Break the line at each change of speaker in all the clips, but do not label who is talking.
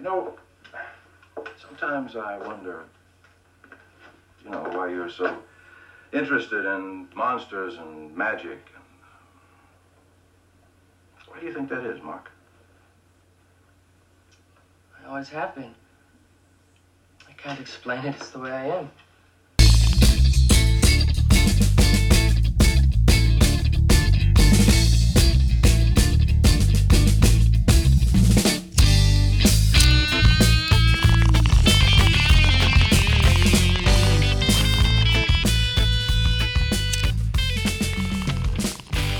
You know, sometimes I wonder, you know, why you're so interested in monsters and magic. Why do you think that is, Mark?
I always have been. I can't explain it. It's the way I am.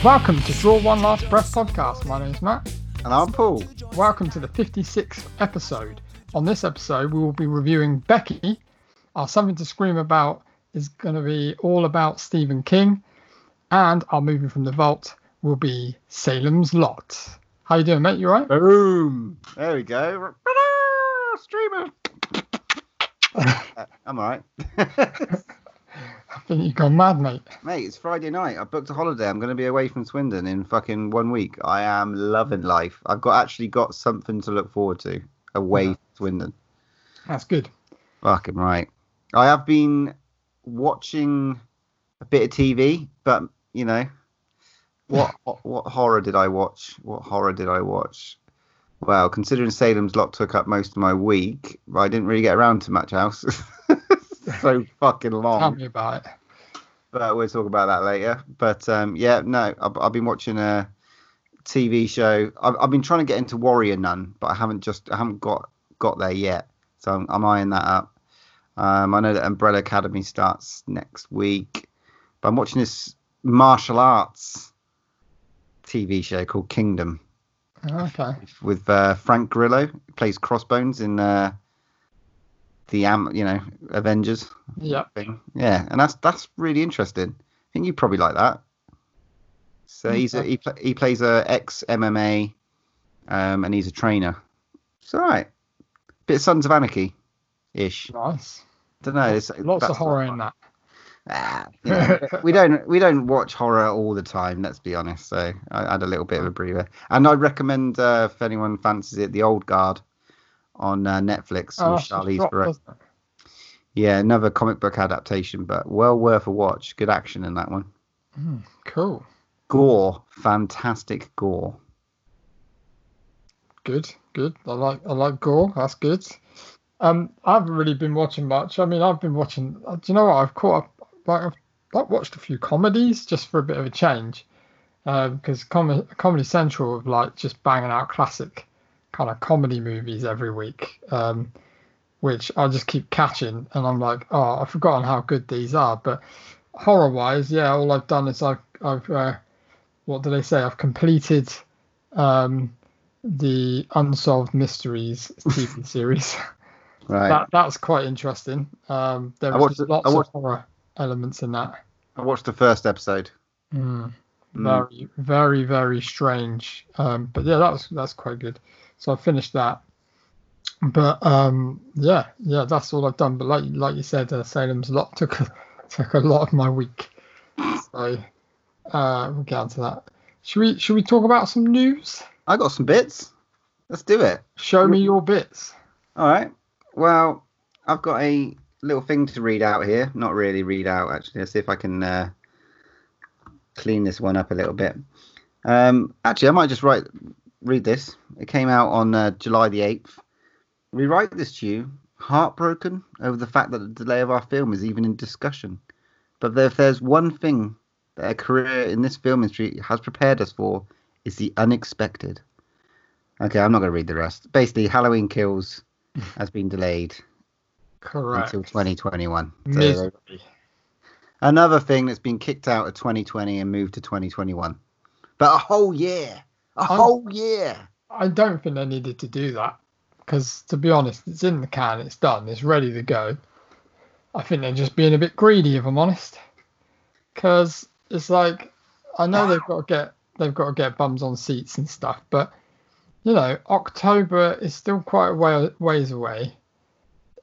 Welcome to Draw One Last Breath podcast. My name's Matt.
And I'm Paul.
Welcome to the 56th episode. On this episode, we will be reviewing Becky. Our Something to Scream About is going to be all about Stephen King. And our movie from the vault will be Salem's Lot. How you doing, mate? You right?
Boom. There we go. Streamer. Uh, I'm all right.
I think you've gone mad, mate.
Mate, it's Friday night. I booked a holiday. I'm going to be away from Swindon in fucking one week. I am loving life. I've got actually got something to look forward to away
Yeah.
from Swindon.
That's good.
Fucking right. I have been watching a bit of TV, but you know, what what horror did I watch? What horror did I watch? Well, considering Salem's Lot took up most of my week, I didn't really get around to much else. so fucking long.
Tell me about it.
But we'll talk about that later. But um, yeah, no, I've, I've been watching a TV show. I've, I've been trying to get into Warrior Nun, but I haven't just I haven't got got there yet. So I'm, I'm eyeing that up. Um, I know that Umbrella Academy starts next week, but I'm watching this martial arts TV show called Kingdom
Okay.
with uh, Frank Grillo, plays Crossbones in uh, the Am, you know, Avengers thing. Yeah, and that's that's really interesting. I think you probably like that. So he's a, he pl- he plays a ex MMA, um, and he's a trainer. It's all right. Bit of Sons of Anarchy, ish.
Nice.
Don't know. It's,
Lots of horror in that.
Ah, you know, we don't we don't watch horror all the time. Let's be honest. So I had a little bit of a breather, and I'd recommend uh, if anyone fancies it, The Old Guard on uh, Netflix
Oh,
with Charlize Theron. Yeah, another comic book adaptation, but well worth a watch. Good action in that one.
Cool.
Gore, fantastic gore.
Good, good. I like I like gore. That's good. Um, I haven't really been watching much. I mean, I've been watching. uh, Do you know what? I've caught up. Like, I've like, watched a few comedies just for a bit of a change. Because Com- Comedy Central have like just banging out classic kind of comedy movies every week, um, which I just keep catching, and I'm like, oh, I've forgotten how good these are. But horror-wise, yeah, all I've done is I've, I've uh, what do they say? I've completed um, the Unsolved Mysteries TV series.
Right.
that that's quite interesting. Um, there was lots
watched-
of horror elements in that.
I watched the first episode.
Mm,
Mm.
very, very, very strange. Um, but yeah, that's that's quite good. So I finished that. But um, yeah, yeah, that's all I've done. But like like you said, uh, Salem's Lot took a, took a lot of my week. So uh, we'll get onto that. Should we should we talk about some news?
I got some bits. Let's do it.
Show me your bits.
All right. Well, I've got a little thing to read out here. Not really read out actually. Let's see if I can uh, clean this one up a little bit. Um, actually, I might just write read this. It came out on uh, July the eighth. We write this to you, heartbroken over the fact that the delay of our film is even in discussion. But if there's one thing that a career in this film industry has prepared us for, is the unexpected. Okay, I'm not going to read the rest. Basically, Halloween Kills has been delayed
Correct.
until 2021. So, another thing that's been kicked out of 2020 and moved to 2021. But a whole year, a whole year.
I don't think they needed to do that because, to be honest, it's in the can, it's done, it's ready to go. I think they're just being a bit greedy, if I'm honest. Because it's like, I know they've got to get they've got to get bums on seats and stuff, but you know, October is still quite a way, ways away,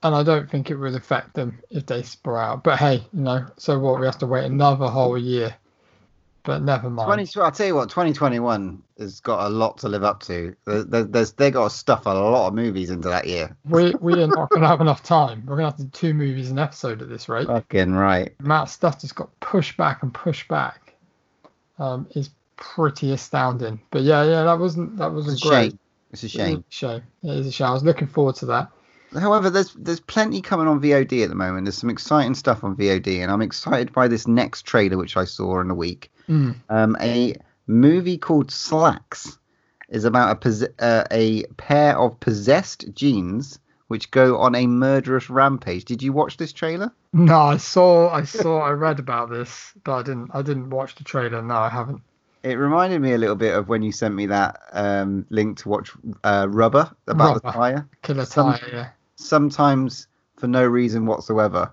and I don't think it would affect them if they out. But hey, you know, so what? We have to wait another whole year but never mind.
20, I'll tell you what, 2021 has got a lot to live up to. There- there- There's, they got to stuff a lot of movies into that year.
We we are not going to have enough time. We're going to have to do two movies an episode at this rate.
Fucking right.
The amount of stuff just got pushed back and pushed back um, is pretty astounding. But yeah, yeah, that wasn't that wasn't
It's a
great.
shame. It's a
It
shame.
a shame. It is a shame. I was looking forward to that.
However, there's there's plenty coming on VOD at the moment. There's some exciting stuff on VOD, and I'm excited by this next trailer which I saw in the week.
Mm.
Um, a movie called Slaxx is about a pos- uh, a pair of possessed jeans which go on a murderous rampage. Did you watch this trailer?
No, I saw, I saw, I read about this, but I didn't, I didn't watch the trailer. No, I haven't.
It reminded me a little bit of when you sent me that um, link to watch uh, Rubber about the tire.
Killer
Some-
Tire, yeah.
Sometimes, for no reason whatsoever,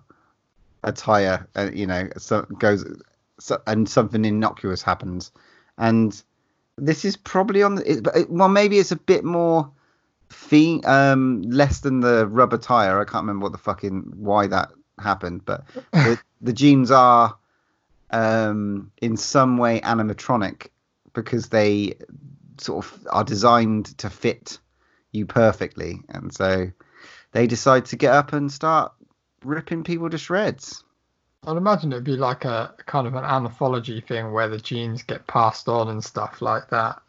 a tire, uh, you know, so, goes so, and something innocuous happens, and this is probably on the. It, it- well, maybe it's a bit more fee, um, less than the rubber tire. I can't remember what the fucking why that happened, but the, the jeans are um, in some way animatronic because they sort of are designed to fit you perfectly, and so they decide to get up and start ripping people to shreds.
I'd imagine it'd be like a kind of an anthology thing where the jeans get passed on and stuff like that,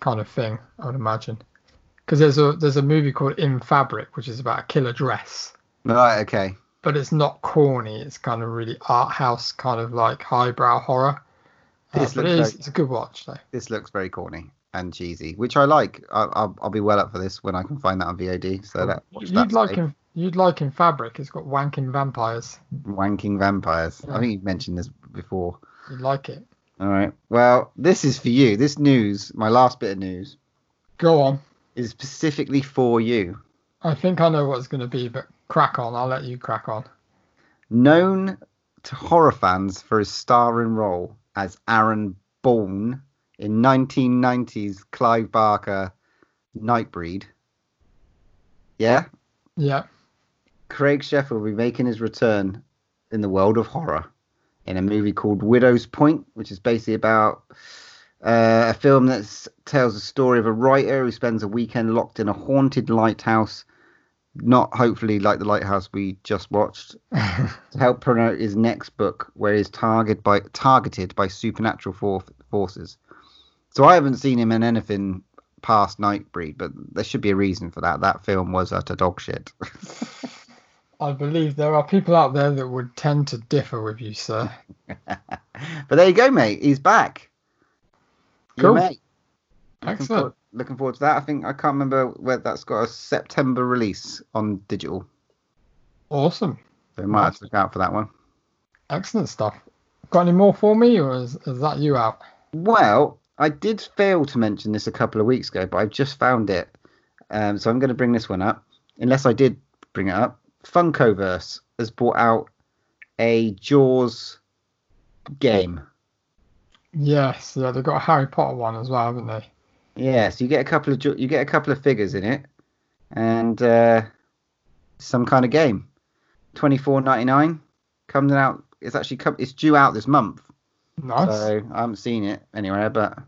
kind of thing. I would imagine, because there's a there's a movie called In Fabric, which is about a killer dress,
Right. Okay.
but it's not corny. It's kind of really art house, kind of like highbrow horror. Uh,
This
it
looks
is,
very-
it's a good watch though.
This looks very corny and cheesy, which I like. I, I'll, I'll be well up for this when I can find that on VOD. So that
You'd like
today.
in you'd like in Fabric. It's got wanking vampires.
wanking vampires.
Yeah.
I think you've mentioned this before.
You'd like it.
All right. Well, this is for you. This news, my last bit of news,
Go on. is
is specifically for you.
I think I know what it's going to be, but crack on. I'll let you crack on.
Known to horror fans for his starring role as Aaron Bourne in 1990s Clive Barker Nightbreed. Yeah?
Yeah.
Craig Sheffield will be making his return in the world of horror in a movie called Widow's Point, which is basically about uh, a film that tells the story of a writer who spends a weekend locked in a haunted lighthouse, not hopefully like the lighthouse we just watched, to help promote his next book, where he's targeted by targeted by supernatural for- forces. So I haven't seen him in anything past Nightbreed, but there should be a reason for that. That film was utter dog shit.
I believe there are people out there that would tend to differ with you, sir.
but there you go, mate. He's back. Your
Cool.
mate. Looking
Excellent.
forward, looking forward to that. I think I can't remember where that's got a September release on digital.
Awesome.
So we might have to look out for that one.
Excellent stuff. Got any more for me, or is, is that you out?
Well, I did fail to mention this a couple of weeks ago, but I've just found it. Um, so I'm going to bring this one up. Unless I did bring it up. Funkoverse has brought out a Jaws game.
Yes, yeah, they've got a Harry Potter one as well, haven't they?
Yeah, so you get a couple of you get a couple of figures in it, and uh, some kind of game. Twenty four ninety nine comes out. It's actually come, it's due out this month,
Nice.
so I haven't seen it anywhere. But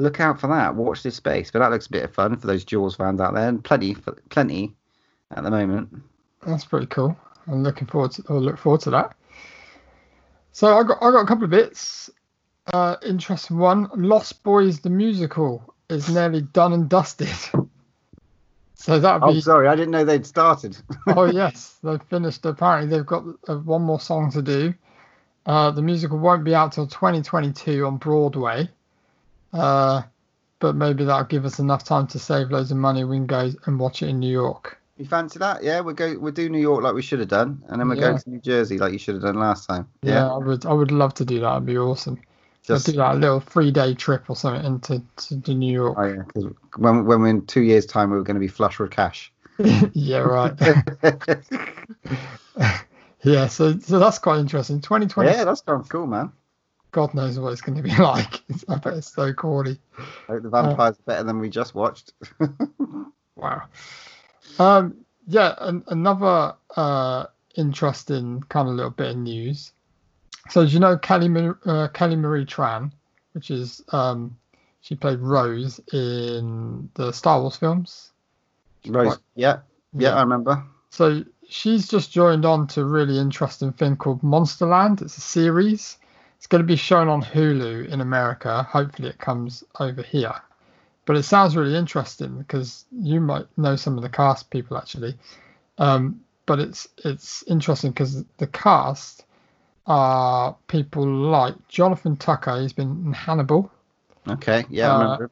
look out for that. Watch this space. But that looks a bit of fun for those Jaws fans out there, and plenty, plenty at the moment.
That's pretty cool. I'm looking forward to. I'll look forward to that. So I got I got a couple of bits. Uh, interesting one. Lost Boys the musical is nearly done and dusted. So that'd
Oh,
be.
sorry, I didn't know they'd started.
oh yes, they've finished. Apparently, they've got uh, one more song to do. Uh, the musical won't be out till 2022 on Broadway. Uh, but maybe that'll give us enough time to save loads of money. We can go and watch it in New York.
You fancy that? Yeah, we'll go. We'll do New York like we should have done, and then we'll
Yeah.
go to New Jersey like you should have done last time.
Yeah, I would. I would love to do that. It'd be awesome.
just
I'd do that a little three day trip or something into to, to New York.
Oh yeah, because when when we're in two years' time, we're going to be flush with cash.
yeah, right. yeah, so so that's quite interesting. 2020.
yeah, that's kind of cool, man.
God knows what it's going to be like. I bet it's so corny.
Hope the vampires are better than we just watched.
Wow. Um, yeah, an, another uh, interesting kind of little bit of news. So do you know Kelly uh, Kelly Marie Tran, which is um, she played Rose in the Star Wars films.
Rose.
Right.
Yeah, yeah, I remember.
So she's just joined on to a really interesting thing called Monsterland. It's a series. It's going to be shown on Hulu in America. Hopefully, it comes over here. But it sounds really interesting because you might know some of the cast people actually. Um, but it's it's interesting because the cast are people like Jonathan Tucker. He's been in Hannibal.
Okay, yeah, I
Uh,
remember.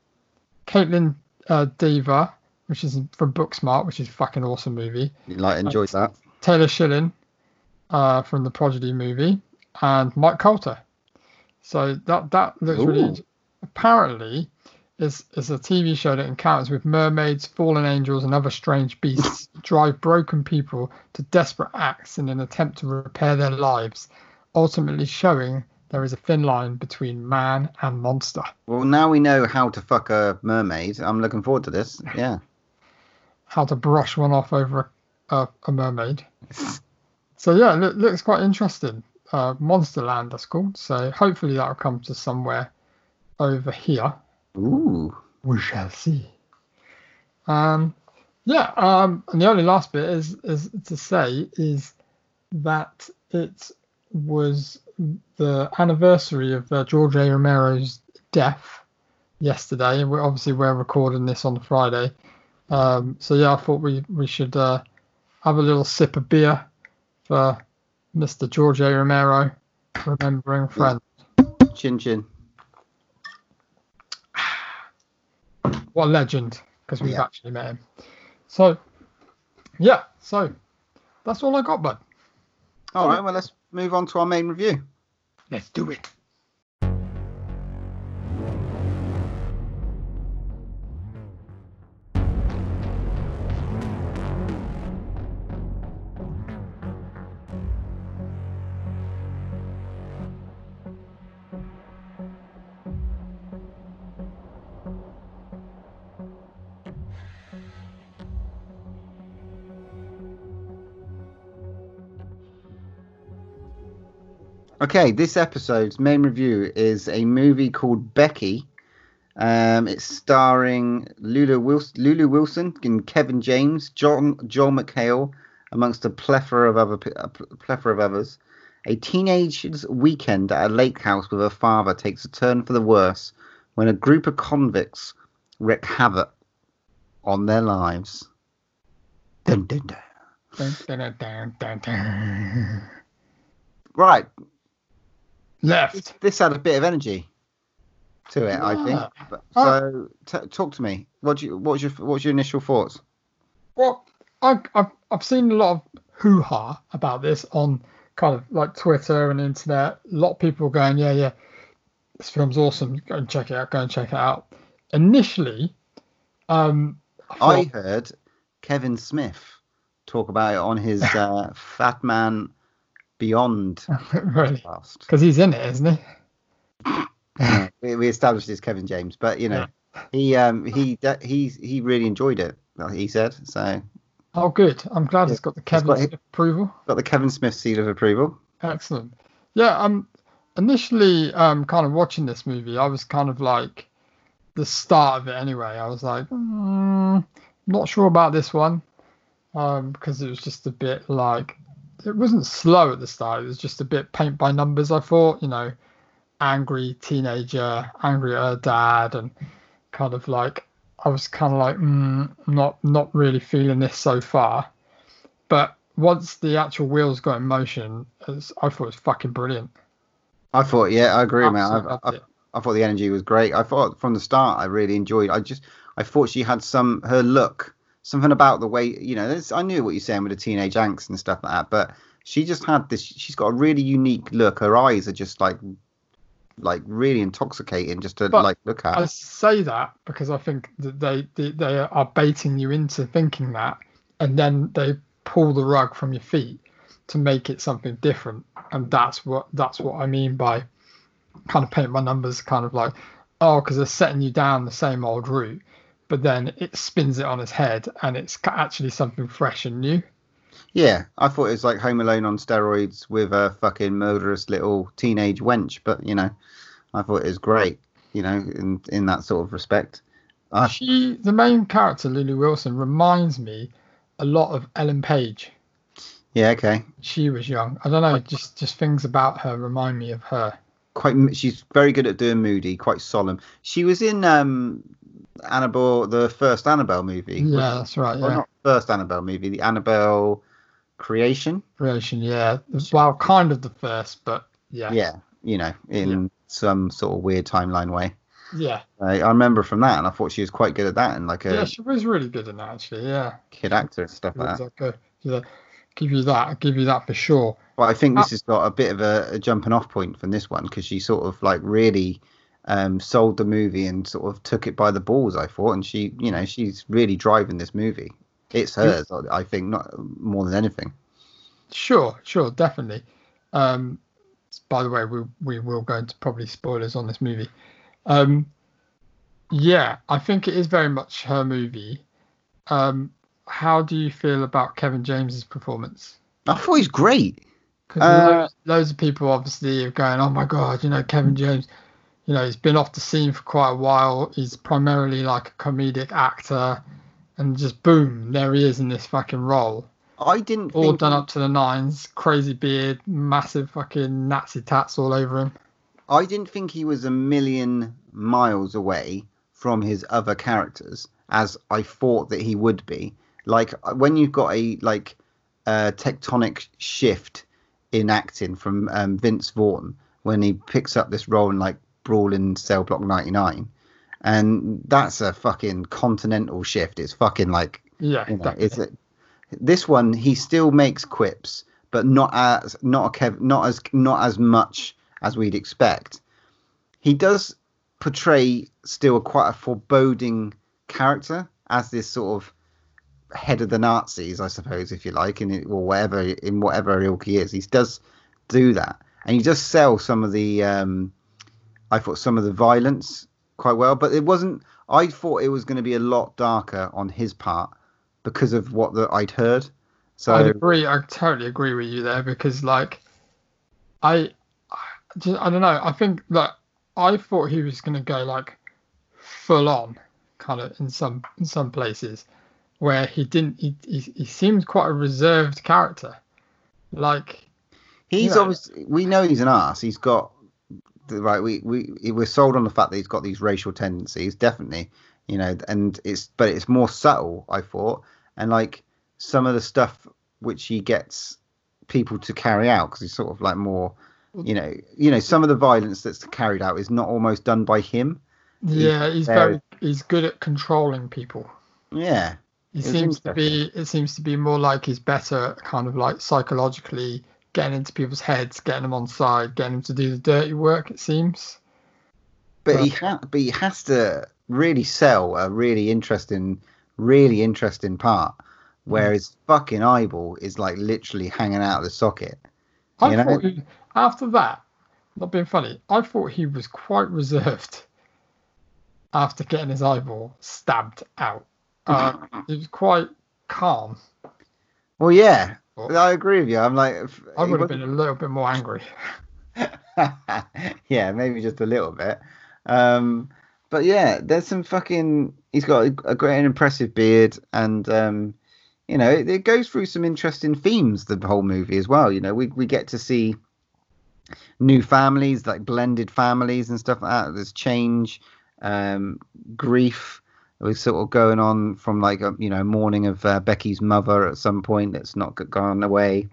Kaitlyn uh, Dever, which is from Booksmart, which is a fucking awesome movie.
You like enjoyed that.
Taylor Schilling uh, from the Prodigy movie, and Mike Colter. So that that looks really.
Ooh.
int- Apparently, is is a TV show that encounters with mermaids, fallen angels, and other strange beasts drive broken people to desperate acts in an attempt to repair their lives, ultimately showing there is a thin line between man and monster.
Well, now we know how to fuck a mermaid. I'm looking forward to this. Yeah.
how to brush one off over a, a, a mermaid. so yeah, it loo- looks quite interesting. Uh, Monsterland, that's called. So hopefully that'll come to somewhere over here.
Ooh.
We shall see. Um, yeah. Um, and the only last bit is is to say is that it was the anniversary of uh, George A. Romero's death yesterday, and we're obviously we're recording this on Friday. Um, so yeah, I thought we we should uh, have a little sip of beer for Mr. George A. Romero, remembering a friend.
Chin chin.
What a legend, because we've
Yeah.
actually met him. So yeah, so that's all I got, bud.
All right, well, let's move on to our main review.
Let's do it.
Okay, this episode's main review is a movie called Becky. Um, it's starring Lulu Wilson, Lulu Wilson and Kevin James, John Joel McHale, amongst a plethora of other a pl- plethora of others. A teenager's weekend at a lake house with her father takes a turn for the worse when a group of convicts wreak havoc on their lives. Dun, dun, dun.
Dun, dun, dun, dun, dun, dun.
Right,
Left.
this had a bit of energy to it, I think. But, so, t- talk to me. What do you, what's your what's your initial thoughts?
Well, I, I've I've seen a lot of hoo ha about this on kind of like Twitter and internet. A lot of people going, yeah, yeah, this film's awesome. Go and check it out. Go and check it out. Initially, um,
I
thought-
heard Kevin Smith talk about it on his uh, Fat Man Beyond
really
podcast.
because he's in it, isn't he?
Uh, we, we established it's Kevin James, but you know, he um he he he really enjoyed it. He said so.
Oh, good. I'm glad it's got the Kevin
got-
Smith approval.
Got the Kevin Smith seal of approval.
Excellent. Yeah, um initially um kind of watching this movie, I was kind of like the start of it anyway. I was like, mm, not sure about this one. Um, because it was just a bit like it wasn't slow at the start, it was just a bit paint by numbers, I thought, you know, angry teenager, angry at her dad and kind of like I was kind of like, mm, not not really feeling this so far. But once the actual wheels got in motion, was, I thought it was fucking brilliant.
I thought, yeah, I agree, man. I, I. I thought the energy was great. I thought from the start, I really enjoyed. I just, I thought she had some her look, something about the way, you know. I knew what you're saying with the teenage angst and stuff like that, but she just had this. She's got a really unique look. Her eyes are just like, like really intoxicating just to
But
like look at.
I say that because I think that they, they they are baiting you into thinking that, and then they pull the rug from your feet to make it something different, and that's what that's what I mean by kind of paint my numbers, kind of like oh, because they're setting you down the same old route, but then it spins it on its head, and it's actually something fresh and new.
Yeah, I thought it was like Home Alone on steroids with a fucking murderous little teenage wench, but you know, I thought it was great, you know, in in that sort of respect. I,
She, the main character, Lily Wilson, reminds me a lot of Ellen Page.
yeah, okay.
She was young. I don't know, just just things about her remind me of her.
Quite, she's very good at doing moody, quite solemn. She was in um Annabelle, the first Annabelle movie.
Yeah, that's right.
Well,
Yeah,
not first Annabelle movie, the Annabelle creation.
creation. Yeah, well, kind of the first, but yeah,
Yeah, you know, in some sort of weird timeline way.
yeah,
I I remember from that, and I thought she was quite good at that, and like a
yeah. She was really good in that, actually. Yeah,
kid actor and stuff like
was
that.
yeah, give you that. I'll give you that for sure.
But I think
Uh,
this has got a bit of a, a jumping off point from this one because she sort of like really um, sold the movie and sort of took it by the balls. I thought, and she, you know, she's really driving this movie. It's hers, I think, not more than anything.
Sure, sure, definitely. Um, by the way, we we will go into probably spoilers on this movie. Um, yeah, I think it is very much her movie. Um, how do you feel about Kevin James's performance?
I thought he's great.
Because
Uh,
loads, loads of people obviously are going, "Oh my god, you know Kevin James, you know he's been off the scene for quite a while. He's primarily like a comedic actor, and just boom, there he is in this fucking role."
I didn't
all
think
done up to the nines, crazy beard, massive fucking Nazi tats all over him.
I didn't think he was a million miles away from his other characters as I thought that he would be. Like when you've got a like uh, tectonic shift in acting from um, Vince Vaughn when he picks up this role in like Brawl in Cell Block 99, and that's a fucking continental shift. It's fucking like
Yeah,
you know,
definitely.
it's a, this one he still makes quips, but not as not a Kev, not as not as much as we'd expect. He does portray still quite a foreboding character as this sort of head of the Nazis, I suppose, if you like, in it, or whatever in whatever ilk he is. He does do that, and he does sell some of the. Um, I thought some of the violence quite well, but it wasn't. I thought it was going to be a lot darker on his part because of what the, I'd heard. So
I'd agree. I totally agree with you there because, like, I, I just, I don't know. I think that I thought he was gonna go like full on, kind of in some in some places, where he didn't. He he, he seemed quite a reserved character, like.
he's
Yeah.
obviously we know he's an ass. He's got right. We we we're sold on the fact that he's got these racial tendencies, definitely. You know, and it's but it's more subtle. I thought, and like some of the stuff which he gets people to carry out because he's sort of like more. Mm. You know, you know, some of the violence that's carried out is not almost done by him.
Yeah, he's
very-
very he's good at controlling people.
Yeah,
He seems to be it seems to be more like he's better kind of like psychologically getting into people's heads, getting them on side, getting them to do the dirty work. It seems.
but he ha- but he has to really sell a really interesting, really interesting part where his fucking eyeball is like literally hanging out of the socket.
I
You know?
thought he, after that, not being funny, I thought he was quite reserved after getting his eyeball stabbed out. Uh, he was quite calm.
Well, yeah, I agree with you. I'm like,
I would have been a little bit more angry.
yeah, maybe just a little bit. Um, but yeah, there's some fucking. He's got a, a great and impressive beard, and um, you know, it, it goes through some interesting themes. The whole movie as well. You know, we we get to see new families, like blended families and stuff like that. There's change, um, grief. It was sort of going on from like a you know mourning of uh, Becky's mother at some point that's not gone away.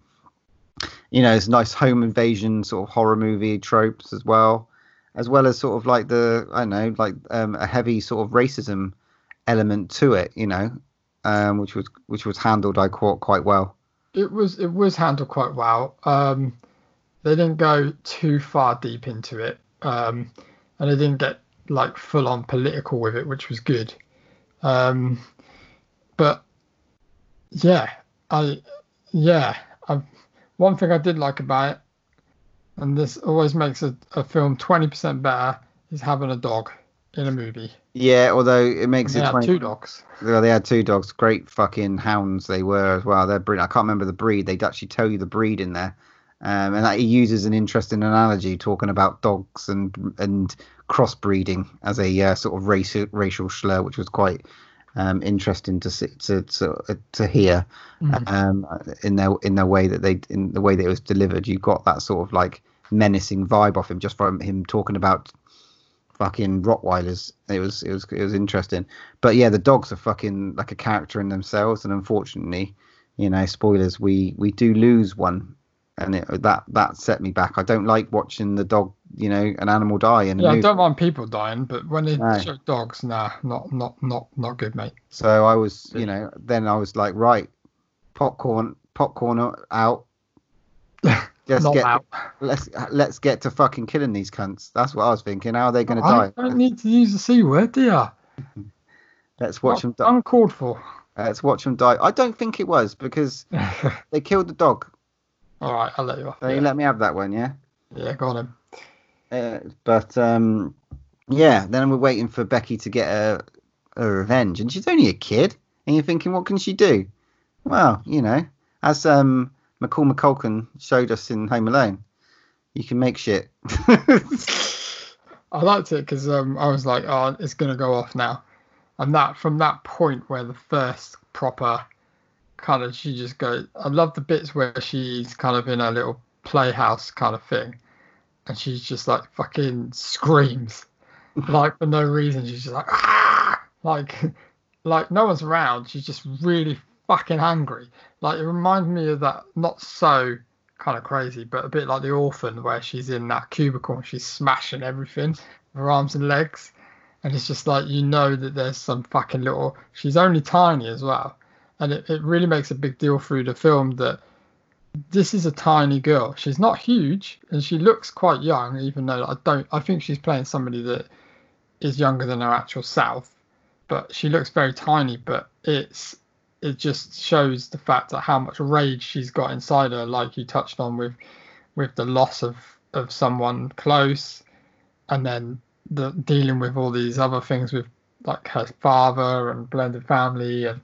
You know, it's nice home invasion sort of horror movie tropes as well, as well as sort of like the I don't know like um, a heavy sort of racism element to it. You know, um, which was which was handled I thought quite well.
It was it was handled quite well. Um, they didn't go too far deep into it, um, and they didn't get like full on political with it, which was good. Um, but yeah, I yeah, I, one thing I did like about it, and this always makes a, a film twenty percent better, is having a dog in a movie.
Yeah, although it makes
They
it
had
20
two dogs.
Well, they had two dogs, great fucking hounds they were as well. They're brilliant. I can't remember the breed. They'd actually tell you the breed in there, um, and that he uses an interesting analogy talking about dogs and and crossbreeding as a uh, sort of racial racial slur, which was quite um, interesting to see, to to to hear
Mhm.
um, in their in their way that they in the way that it was delivered. You got that sort of like menacing vibe off him just from him talking about fucking Rottweilers. It was it was it was interesting. But yeah, the dogs are fucking like a character in themselves, and unfortunately, you know, spoilers, we we do lose one, and it, that that set me back. I don't like watching the dog, you know, an animal die in
Yeah, I don't mind people dying, but when they
No.
show dogs, nah, not not not not good, mate.
So I was, you know, then I was like, right, popcorn, popcorn out. Just
not
get
out.
let's let's get to fucking killing these cunts. That's what I was thinking. How are they going to die?
I don't need to use the c word, do you?
Let's watch them
Not
die.
Uncalled for.
Let's watch them die. I don't think it was because they killed the dog.
All right, I'll let you off.
So you let me have that one, yeah.
yeah go on.
Uh, but um, yeah, then we're waiting for Becky to get her, her revenge, and she's only a kid, and you're thinking, what can she do? Well, you know, as um, McCall McCulkin showed us in Home Alone, you can make shit.
I liked it because um, I was like, oh, it's gonna go off now, and that from that point where the first proper kind of she just goes. I love the bits where she's kind of in a little playhouse kind of thing, and she's just like fucking screams, like for no reason. She's just like ah, like like no one's around. She's just really fucking angry. Like it reminds me of that not so kind of crazy, but a bit like the orphan where she's in that cubicle and she's smashing everything with her arms and legs. And it's just like you know that there's some fucking little she's only tiny as well. And it, it really makes a big deal through the film that this is a tiny girl. She's not huge and she looks quite young, even though I don't I think she's playing somebody that is younger than her actual self. But she looks very tiny, but it's it just shows the fact that how much rage she's got inside her, like you touched on with with the loss of of someone close, and then the dealing with all these other things with like her father and blended family and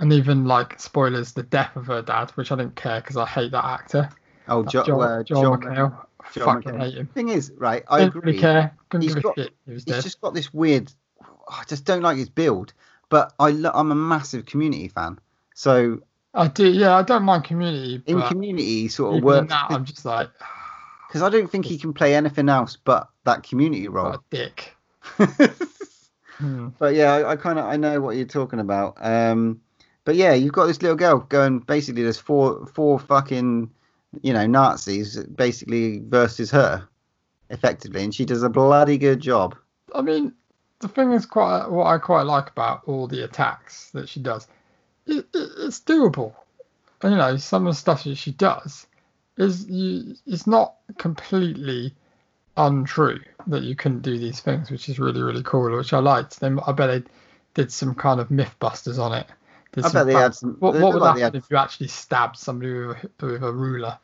and even like spoilers the death of her dad, which I didn't care because I hate that actor.
oh, jo-
John,
uh,
John,
John
McHale.
John
fucking
McHale.
hate him.
Thing is, right? I
Didn't
agree.
really care. Couldn't
He's
give
got-
a shit. He
He's
dead.
just got this weird. I just don't like his build, but I lo- I'm a massive Community fan. So
I do. Yeah, I don't mind Community,
in
but
Community, sort of works
that, I'm just like,
because I don't think he can play anything else but that Community
what
role.
a dick. Hmm.
but yeah, I, I kind of I know what you're talking about. Um, but yeah, you've got this little girl going. Basically, there's four four fucking you know Nazis basically versus her, effectively, and she does a bloody good job.
I mean, the thing is quite what I quite like about all the attacks that she does. It, it, it's doable. And you know, some of the stuff that she does is you. It's not completely untrue that you couldn't do these things, which is really really cool, which I liked. Then I bet they did some kind of MythBusters on it.
I bet they had some.
What, what would
like
happen
had
if you actually stabbed somebody with a, with a ruler?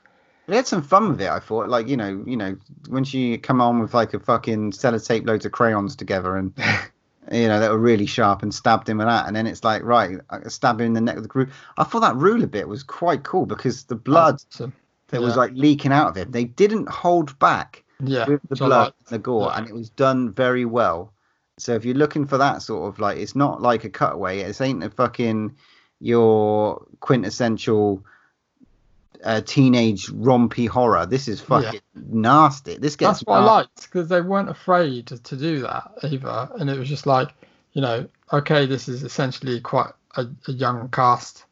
They had some fun with it. I thought, like you know, you know, when she come on with like a fucking sellotape loads of crayons together and you know that were really sharp and stabbed him with that, and then it's like right, I stab him in the neck with the group. I thought that ruler bit was quite cool because the blood
Awesome.
that was like leaking out of him, they didn't hold back
Yeah,
with the blood and the gore,
Yeah.
and it was done very well. So if you're looking for that sort of like, it's not like a cutaway. It ain't a fucking your quintessential uh, teenage rompy horror. This is
Yeah.
fucking nasty. This gets
That's what I
nasty.
liked because they weren't afraid to do that either, and it was just like, you know, okay, this is essentially quite a, a young cast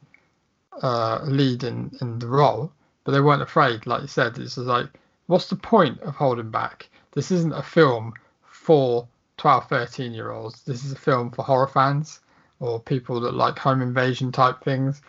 uh, lead in, in the role, but they weren't afraid. Like you said, it's just like, what's the point of holding back? This isn't a film for 12, 13 year olds. This is a film for horror fans or people that like home invasion type things.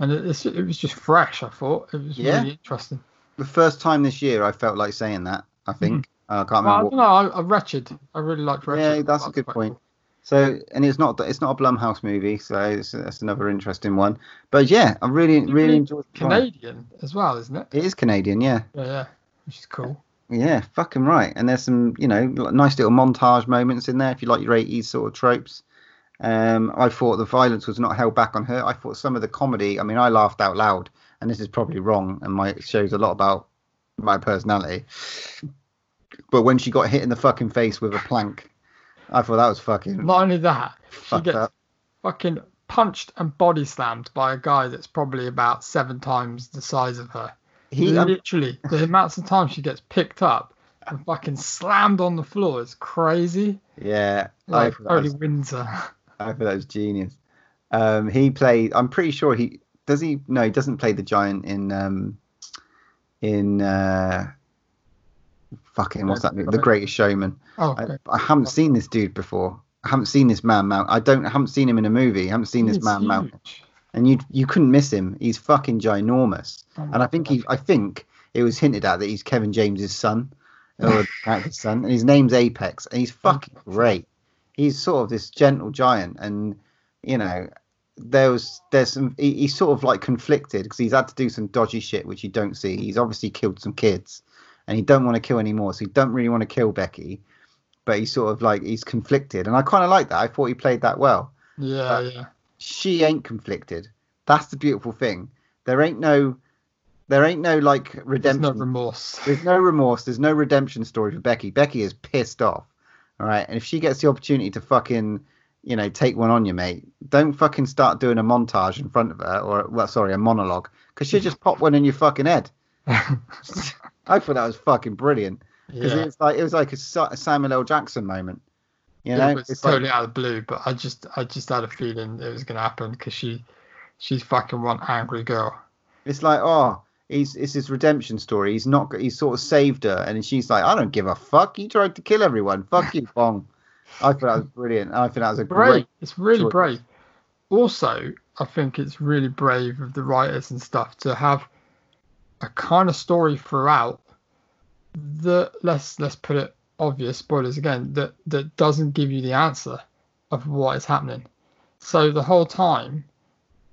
And it, it's, it was just fresh. I thought it was
Yeah.
really interesting.
The first time this year, I felt like saying that. I think uh, I can't.
Well, I
remember.
don't know. I, I wretched. I really liked wretched.
Yeah, that's a good point.
cool.
So, and it's not it's not a Blumhouse movie, so it's, that's another interesting one. But yeah, I really really
Really
enjoyed.
Canadian as well, isn't it?
It is Canadian, yeah.
Yeah, yeah, which is cool.
Yeah, fucking right. And there's some, you know, nice little montage moments in there if you like your 80s sort of tropes. Um, I thought the violence was not held back on her. I thought some of the comedy, I mean, I laughed out loud, and this is probably wrong, and my shows a lot about my personality. But when she got hit in the fucking face with a plank, I thought that was fucking
Not only that, she gets
up.
fucking punched and body slammed by a guy that's probably about seven times the size of her.
He, um,
Literally, the amounts of time she gets picked up and fucking slammed on the floor is crazy.
yeah,
Like only Windsor.
I thought that was genius. Um, he played. I'm pretty sure he does. He no, he doesn't play the giant in um, in uh, fucking what's that? movie? The Greatest Showman.
Oh,
I,
okay.
I haven't seen this dude before. I haven't seen this man mount. I don't. I haven't seen him in a movie. I haven't seen this man mount. And you you couldn't miss him. He's fucking ginormous.
Oh
And I think he. I think it was hinted at that he's Kevin James's son, or character's son, and his name's Apex, and he's fucking great. He's sort of this gentle giant, and you know, there was there's some. He, he's sort of like conflicted because he's had to do some dodgy shit which you don't see. He's obviously killed some kids, and he don't want to kill anymore, so he don't really want to kill Becky, but he's sort of like he's conflicted, and I kind of like that. I thought he played that well
Yeah, yeah.
She ain't conflicted. That's the beautiful thing. There ain't no, there ain't no like
There's
redemption.
no remorse.
There's no remorse. There's no redemption story for Becky. Becky is pissed off. All right, and if she gets the opportunity to fucking, you know, take one on you, mate, don't fucking start doing a montage in front of her, or well, sorry, a monologue, because she'll just pop one in your fucking head. I thought that was fucking brilliant because
yeah.
it's like it was like a, a Samuel L. Jackson moment. You know,
it was
it's like-
totally out of the blue, but I just I just had a feeling it was gonna happen because she she's fucking one angry girl.
It's like, oh, he's it's his redemption story. He's not. He's sort of saved her, and she's like, I don't give a fuck. He tried to kill everyone. Fuck you, Bong. I thought that was brilliant. I think that was a
Brave.
great.
It's really
choice.
brave. Also, I think it's really brave of the writers and stuff to have a kind of story throughout that let's let's put it obvious spoilers again that that doesn't give you the answer of what is happening. So the whole time,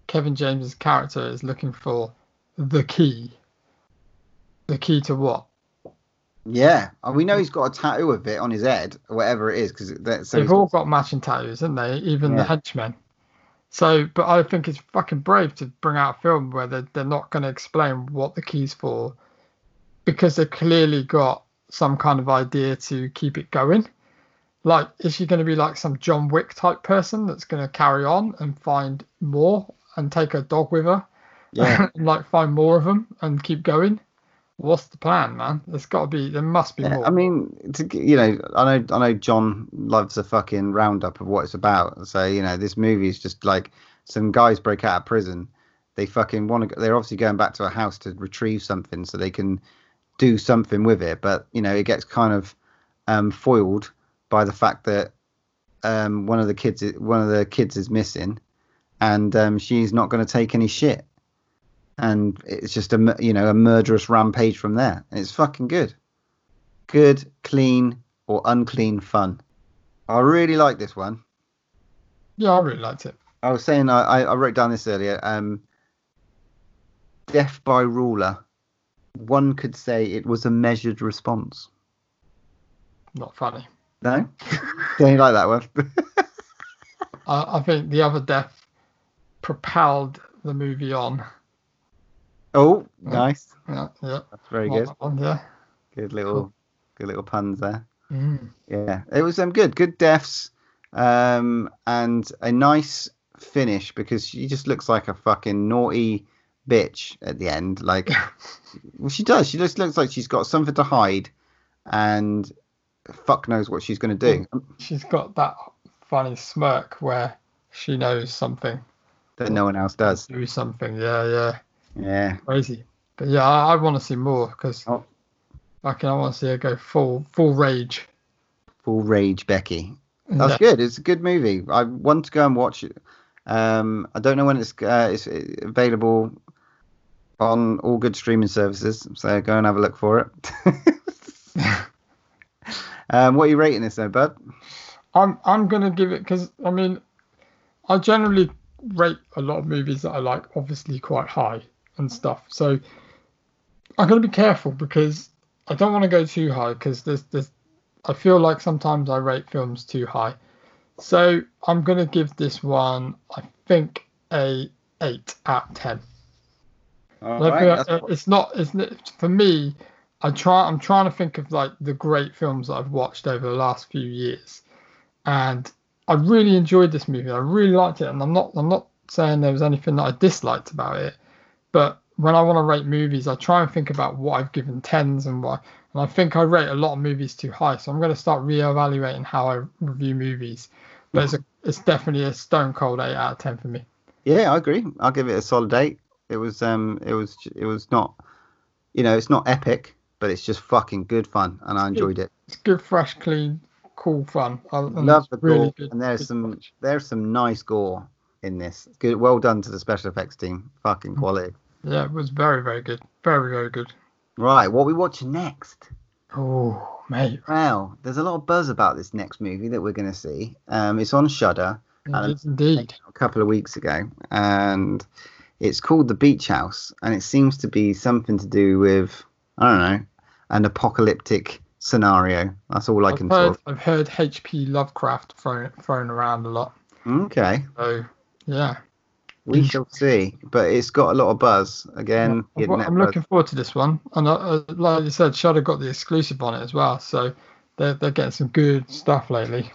Kevin James's character is looking for the key. The key to what?
Yeah, and we know he's got a tattoo of it on his head, or whatever it is, because. So
They've all
got-
got matching tattoos, haven't they? Even
Yeah.
the henchmen. So, but I think it's fucking brave to bring out a film where they're, they're not going to explain what the key's for because they've clearly got some kind of idea to keep it going. Like, is she going to be like some John Wick type person that's going to carry on and find more and take her dog with her?
yeah,
and like find more of them and keep going? What's the plan, man? There's got to be, there must be
yeah.
more.
I mean, to, you know, I know, I know, John loves a fucking roundup of what it's about. So you know, this movie is just like some guys break out of prison. They fucking want to. They're obviously going back to a house to retrieve something so they can do something with it. But you know, it gets kind of um, foiled by the fact that um, one of the kids, one of the kids is missing, and um, she's not going to take any shit. And it's just a you know a murderous rampage from there. And it's fucking good, good, clean or unclean fun. I really like this one.
yeah, I really liked it.
I was saying I, I wrote down this earlier. Um, death by ruler. One could say it was a measured response.
Not funny.
No, don't you like that one?
I, I think the other death propelled the movie on.
oh, nice.
Yeah, yeah.
That's very good.
that one, yeah.
Good little, good little puns there.
Mm.
Yeah, it was um good, good deaths, um, and a nice finish because she just looks like a fucking naughty bitch at the end. Like, well, she does. She just looks like she's got something to hide, and fuck knows what she's going to do
She's got that funny smirk where she knows something,
that no one else does.
do something. Yeah, yeah,
Yeah,
crazy. But yeah, I, I want to see more because
Oh.
fucking I want to see her go full full rage.
full rage, Becky. That's
Yeah.
good. It's a good movie. I want to go and watch it. Um, I don't know when it's uh, it's available on all good streaming services, so go and have a look for it. um, what are you rating this though, bud?
I'm I'm gonna give it because I mean, I generally rate a lot of movies that I like obviously quite high and stuff. So I'm gonna be careful because I don't want to go too high because there's there's I feel like sometimes I rate films too high. So I'm gonna give this one I think a eight out of ten.
All
Like,
right,
uh, uh, it's not it's for me. I try. I'm trying to think of like the great films that I've watched over the last few years, and I really enjoyed this movie. I really liked it, and I'm not. I'm not saying there was anything that I disliked about it, but when I want to rate movies, I try and think about what I've given tens and why. And I think I rate a lot of movies too high, so I'm going to start reevaluating how I review movies. But it's a, it's definitely a stone cold eight out of ten for me.
Yeah, I agree. I'll give it a solid eight. It was um it was it was not you know, it's not epic, but it's just fucking good fun and I enjoyed it.
It's good, fresh, clean, cool fun. I, and
Love the
really
gore
good-
and there's some there's some nice gore in this. Good well done to the special effects team. Fucking quality.
Yeah, it was very, very good. Very, very good.
Right, what we watching next?
Oh, mate.
Well, there's a lot of buzz about this next movie that we're going to see. Um, it's on Shudder
It is indeed.
a couple of weeks ago, and it's called The Beach House, and it seems to be something to do with I don't know an apocalyptic scenario. That's all I
I've
can
heard, I've heard H.P. Lovecraft thrown thrown around a lot.
Okay,
So, yeah.
we shall see, but it's got a lot of buzz again.
I'm, I'm looking forward to this one. And uh, uh, like you said, Shudder got the exclusive on it as well. So they're, they're getting some good stuff lately.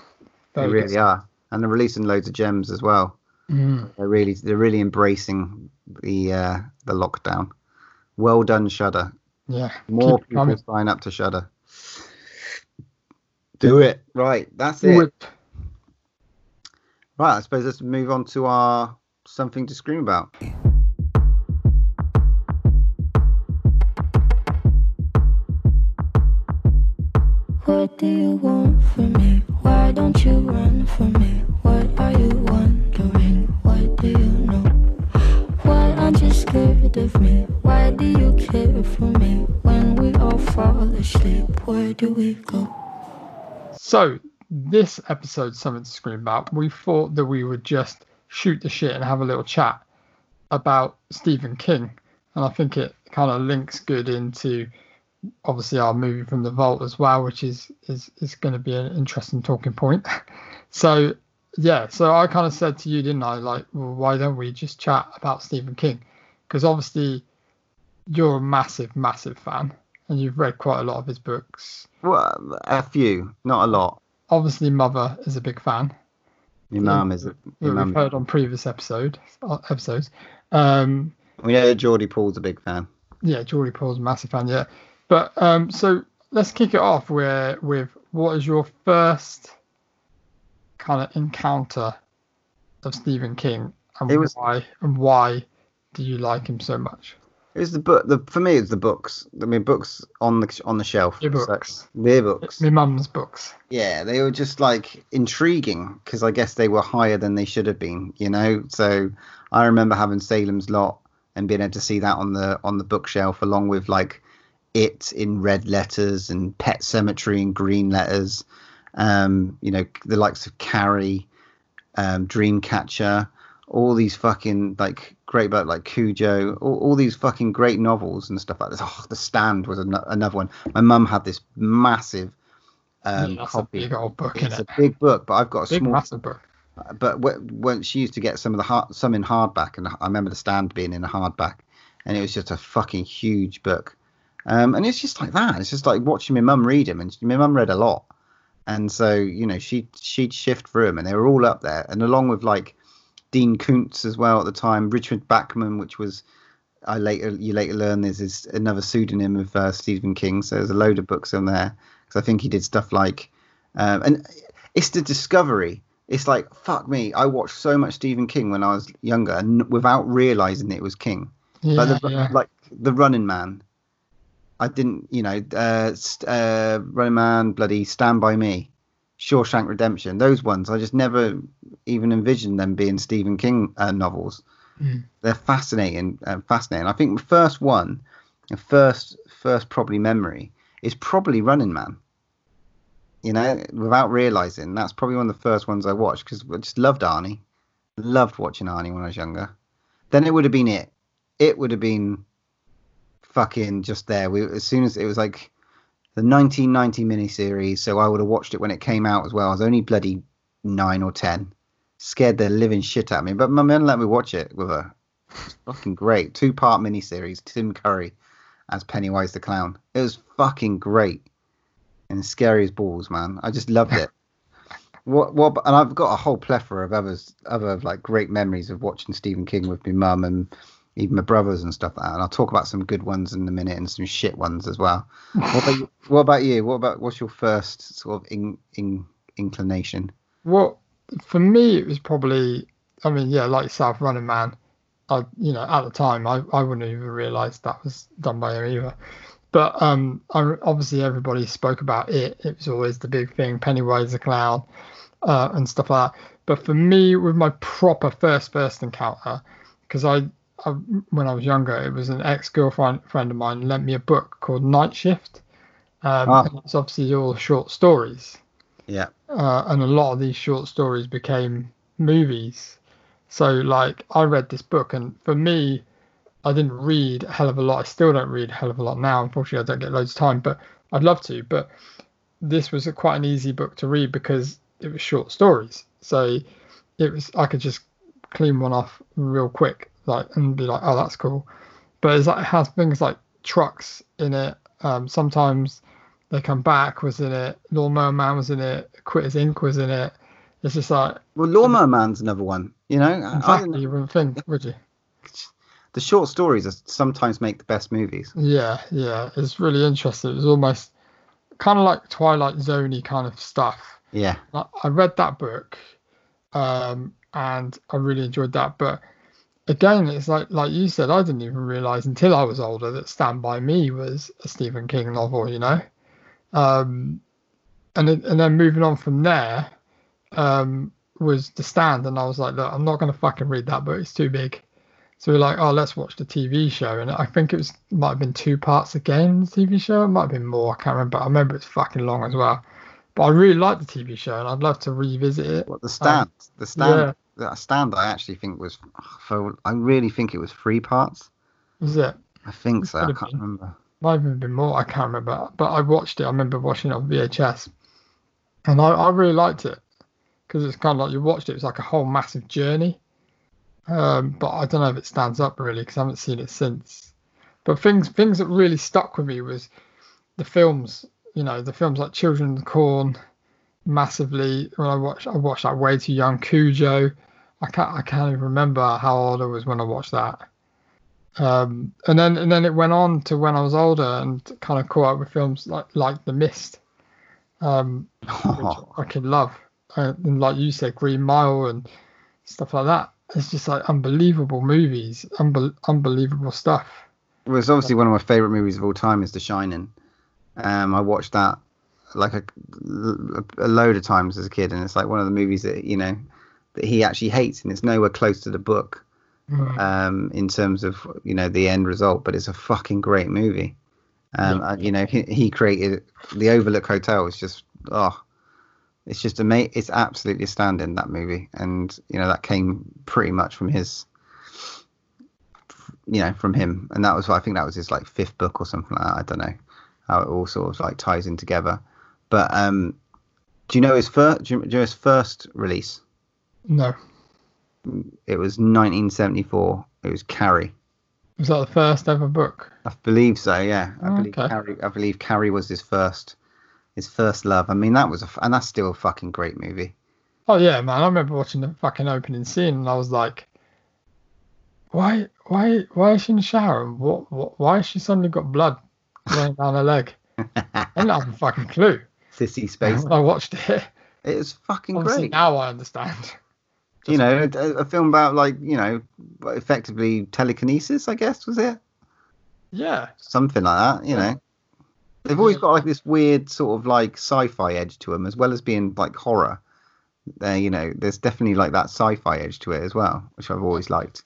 They really are, and they're releasing loads of gems as well.
Mm.
They're really they're really embracing the uh, the lockdown. Well done, Shudder.
Yeah.
More
Keep
people
coming.
sign up to Shudder. Do it. Right, that's it.
Whip.
Right, I suppose let's move on to our something to scream about.
What do you want from me? Why don't you run from me? What are you wondering? Scared of me? Why do you care for me? When we all fall asleep, where do we go?
So this episode, something to scream about. We thought that we would just shoot the shit and have a little chat about Stephen King, and I think it kind of links good into obviously our movie from the vault as well, which is is is going to be an interesting talking point. so yeah, so I kind of said to you, didn't I? Like, well, why don't we just chat about Stephen King? Because obviously you're a massive, massive fan, and you've read quite a lot of his books.
Well, a few, not a lot.
Obviously, Mother is a big fan.
Your mum is. Your
we've
mum.
heard on previous episode uh, episodes. Um,
We know that Geordie Paul's a big fan.
yeah, Geordie Paul's a massive fan. Yeah, but um, so let's kick it off where with what is your first kind of encounter of Stephen King and
It was-
why and why do you like him so much?
It's the book. The for me, it's the books. I mean, books on the on the shelf.
Your
So-
books,
their books.
my mum's books.
Yeah, they were just like intriguing because I guess they were higher than they should have been, you know. So I remember having Salem's Lot and being able to see that on the on the bookshelf along with like it in red letters and Pet Sematary in green letters. Um, you know, the likes of Carrie, um, Dreamcatcher, all these fucking like great book like Cujo, all, all these fucking great novels and stuff like this. Oh, The Stand was an- another one. My mum had this massive um,
yeah,
copy.
big old book,
It's
is
a
it?
big book, but I've got a
Big
small.
massive book.
But when she used to get some of the hard, some in hardback, and I remember the stand being in a hardback, and it was just a fucking huge book. Um, and it's just like that. It's just like watching my mum read them, and my mum read a lot, and so you know she she'd shift through them, and they were all up there, and along with like Dean Koontz as well at the time, Richard Bachman, which was I later you later learn this is another pseudonym of uh, Stephen King. So there's a load of books on there because I think he did stuff like, um, and it's the discovery. It's like fuck me. I watched so much Stephen King when I was younger, and without realizing it was King.
Yeah,
like, the,
yeah.
like the Running Man. I didn't, you know, uh, uh, Running Man, bloody Stand by Me, Shawshank Redemption. Those ones, I just never even envisioned them being Stephen King uh, novels.
Mm.
They're fascinating, uh, fascinating. I think the first one, the first, first probably memory is probably Running Man. You know, without realizing, that's probably one of the first ones I watched because I just loved Arnie. Loved watching Arnie when I was younger. Then it would have been it. It would have been fucking just there. We as soon as it was like the 1990 miniseries, so I would have watched it when it came out as well. I was only bloody nine or ten, scared the living shit out of me. But my mum let me watch it with her. It's fucking great. Two part miniseries. Tim Curry as Pennywise the Clown. It was fucking great and scary as balls, man. I just loved it. what what? And I've got a whole plethora of others, other like great memories of watching Stephen King with my mum and even my brothers and stuff like that. And I'll talk about some good ones in a minute and some shit ones as well. what, about you, what about you? What about what's your first sort of in, in, inclination?
Well, for me, it was probably, I mean, yeah, like South Running Man. I, you know, at the time, I, I wouldn't even realise that was done by him either. But um, I, obviously, everybody spoke about it. It was always the big thing, Pennywise the clown, uh, and stuff like that. But for me, with my proper first first encounter, because I, I, when I was younger, it was an ex girlfriend friend of mine lent me a book called Night Shift. Um,
Ah.
It's obviously all short stories
Yeah.
uh, and a lot of these short stories became movies. So, like, I read this book, and for me, I didn't read a hell of a lot. I still don't read a hell of a lot now. Unfortunately, I don't get loads of time, but I'd love to. But this was a, quite an easy book to read because it was short stories. So it was I could just clean one off real quick, like, and be like, oh, that's cool. But it's like, it has things like trucks in it. Um, sometimes they come back was in it. Lawnmower Man was in it. Quitters Inc. was in it. It's just like
Well, Lawnmower Man's another one. You know, I- I
exactly you wouldn't think, would you?
the short stories are, sometimes make the best movies.
Yeah, yeah. It's really interesting. It was almost kind of like Twilight Zoney kind of stuff.
Yeah.
I I read that book, um, and I really enjoyed that. But again, it's like like you said, I didn't even realize until I was older that Stand by Me was a Stephen King novel. You know, um, and it, and then moving on from there, um, was The Stand, and I was like, look, I'm not gonna fucking read that book. It's too big. So we we're like, oh, let's watch the TV show, and I think it was might have been two parts again. The TV show it might have been more. I can't remember. I remember it's fucking long as well. But I really like the TV show, and I'd love to revisit it.
What the stand? the stand.
yeah.
That stand. I actually think was. For, I really think it was three parts.
Was it?
I think so. I can't
been.
remember.
Might have been more. I can't remember. But I watched it. I remember watching it on VHS, and I, I really liked it because it's kind of like you watched it. It's like a whole massive journey. Um, but I don't know if it stands up really because I haven't seen it since. But things things that really stuck with me was the films. You know, the films like Children of the Corn, massively. When I watched, I watched that way too young. Cujo. I can't I can't even remember how old I was when I watched that. Um, and then and then it went on to when I was older and kind of caught up with films like like The Mist, um, which I could love. Uh, and like you said, Green Mile and stuff like that. It's just like unbelievable movies, unbel- unbelievable stuff.
Well, it's obviously one of my favorite movies of all time is The Shining. Um, I watched that like a, a load of times as a kid, and it's like one of the movies that you know that he actually hates, and it's nowhere close to the book
Mm.
um, in terms of you know the end result. But it's a fucking great movie. Um,
Yeah.
you know, he, he created the Overlook Hotel. Is just oh, it's just amazing. It's absolutely astounding that movie, and you know that came pretty much from his you know, from him, and that was I think that was his like fifth book or something like that. I don't know how it all sort of like ties in together. But um, do you know his first? Do you, do you know his first release?
No,
It was 1974. It was Carrie.
was that the first ever book?
I believe so. Yeah, I
Oh,
believe
okay.
Carrie. I believe Carrie was his first, his first love. I mean, that was a, and that's still a fucking great movie.
Oh yeah, man! I remember watching the fucking opening scene, and I was like, "Why, why, why is she in the shower? And what, what, why has she suddenly got blood running down her leg?" I didn't have a fucking clue
Sissy
Spacek. I watched it.
It was fucking
Obviously
great.
now I understand.
You know, a, a film about like you know, effectively telekinesis. I guess was it
Yeah,
something like that. You know, they've always got like this weird sort of like sci-fi edge to them, as well as being like horror. There, you know, there's definitely like that sci-fi edge to it as well, which I've always liked.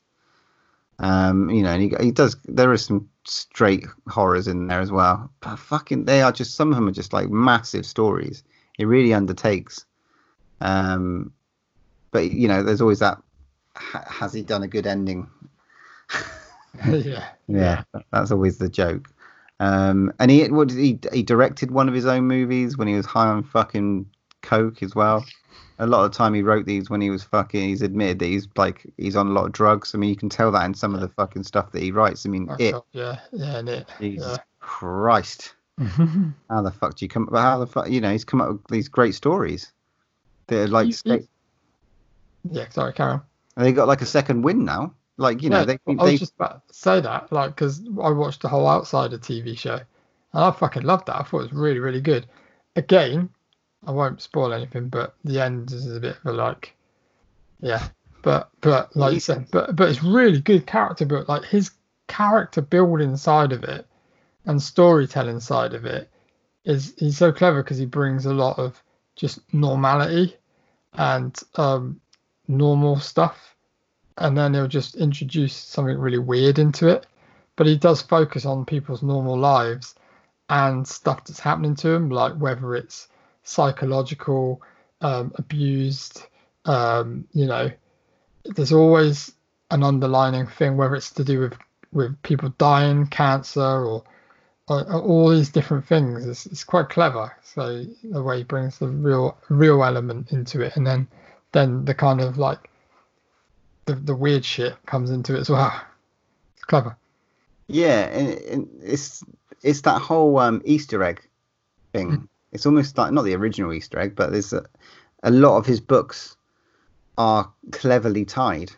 Um, you know, and he, he does. There is some straight horrors in there as well, but fucking, they are just some of them are just like massive stories. It really undertakes. Um, but you know, there's always that. Has he done a good ending?
yeah.
Yeah, that's always the joke. Um, and he what did he he directed one of his own movies when he was high on fucking coke as well. A lot of the time he wrote these when he was fucking. He's admitted that he's like he's on a lot of drugs. I mean, you can tell that in some of the fucking stuff that he writes. I mean, it.
God, yeah, yeah, and it.
Jesus Christ. How the fuck do you come? But how the fuck? You know, he's come up with these great stories. They're like
You- you- yeah, sorry, on.
they got like a second win now. Like you know,
Yeah,
they
I
they
was just about to say that, like, because I watched the whole Outsider TV show, and I fucking loved that. I thought it was really, really good. Again, I won't spoil anything, but the end is a bit of a like, yeah, but but like you said, but but it's really good character build. Like his character building side of it and storytelling side of it is he's so clever because he brings a lot of just normality and um normal stuff and then he'll just introduce something really weird into it. But he does focus on people's normal lives and stuff that's happening to them, like whether it's psychological, um, abused, um, you know, there's always an underlining thing, whether it's to do with, with people dying, cancer, or, or, or all these different things. It's, it's quite clever. So the way he brings the real real element into it, and then then the kind of like the, the weird shit comes into it as well. It's clever.
Yeah, and, and it's it's that whole um, Easter egg thing.
Mm.
It's almost like not the original Easter egg, but there's a, a lot of his books are cleverly tied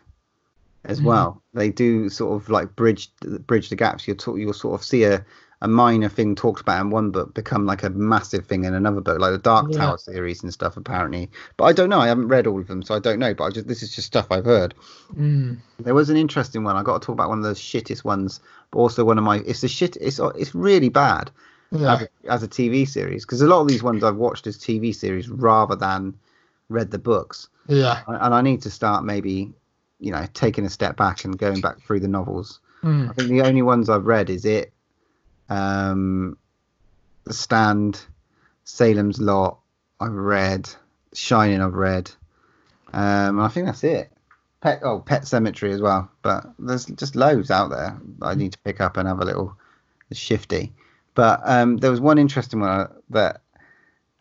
as
Mhm.
well. They do sort of like bridge bridge the gaps. You'll talk, you'll sort of see a, a minor thing talked about in one book become like a massive thing in another book, like the Dark
Yeah.
Tower series and stuff. Apparently, but I don't know. I haven't read all of them, so I don't know. But I just this is just stuff I've heard.
Mm.
There was an interesting one. I got to talk about one of the shittest ones, but also one of my. It's the shit. It's it's really bad
Yeah.
as, a, as a TV series because a lot of these ones I've watched as TV series rather than read the books,
Yeah.
and I need to start maybe, you know, taking a step back and going back through the novels. I
Mm.
think the only ones I've read is it, um, Stand, Salem's Lot. I've read Shining. I've read, um, I think that's it. Pet oh Pet Sematary as well, but there's just loads out there I need to pick up and have a little shifty. But um, there was one interesting one that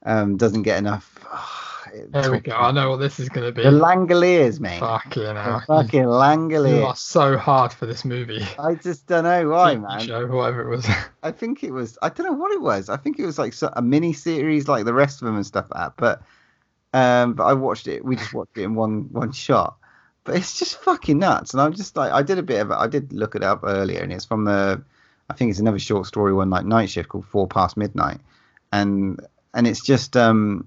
um, doesn't get enough.
There we go. I know what this is going to be.
The Langoliers, mate.
Fucking hell.
fucking
You
Langoliers.
are so hard for this movie.
I just don't know why,
TV
man.
Show, whatever it was.
I think it was. I don't know what it was. I think it was like a mini series, like the rest of them and stuff like that. But um, but I watched it. We just watched it in one one shot. But it's just fucking nuts. And I'm just like, I did a bit of it. I did look it up earlier, and it's from the. I think it's another short story one, like Night Shift, called Four Past Midnight, and and it's just um,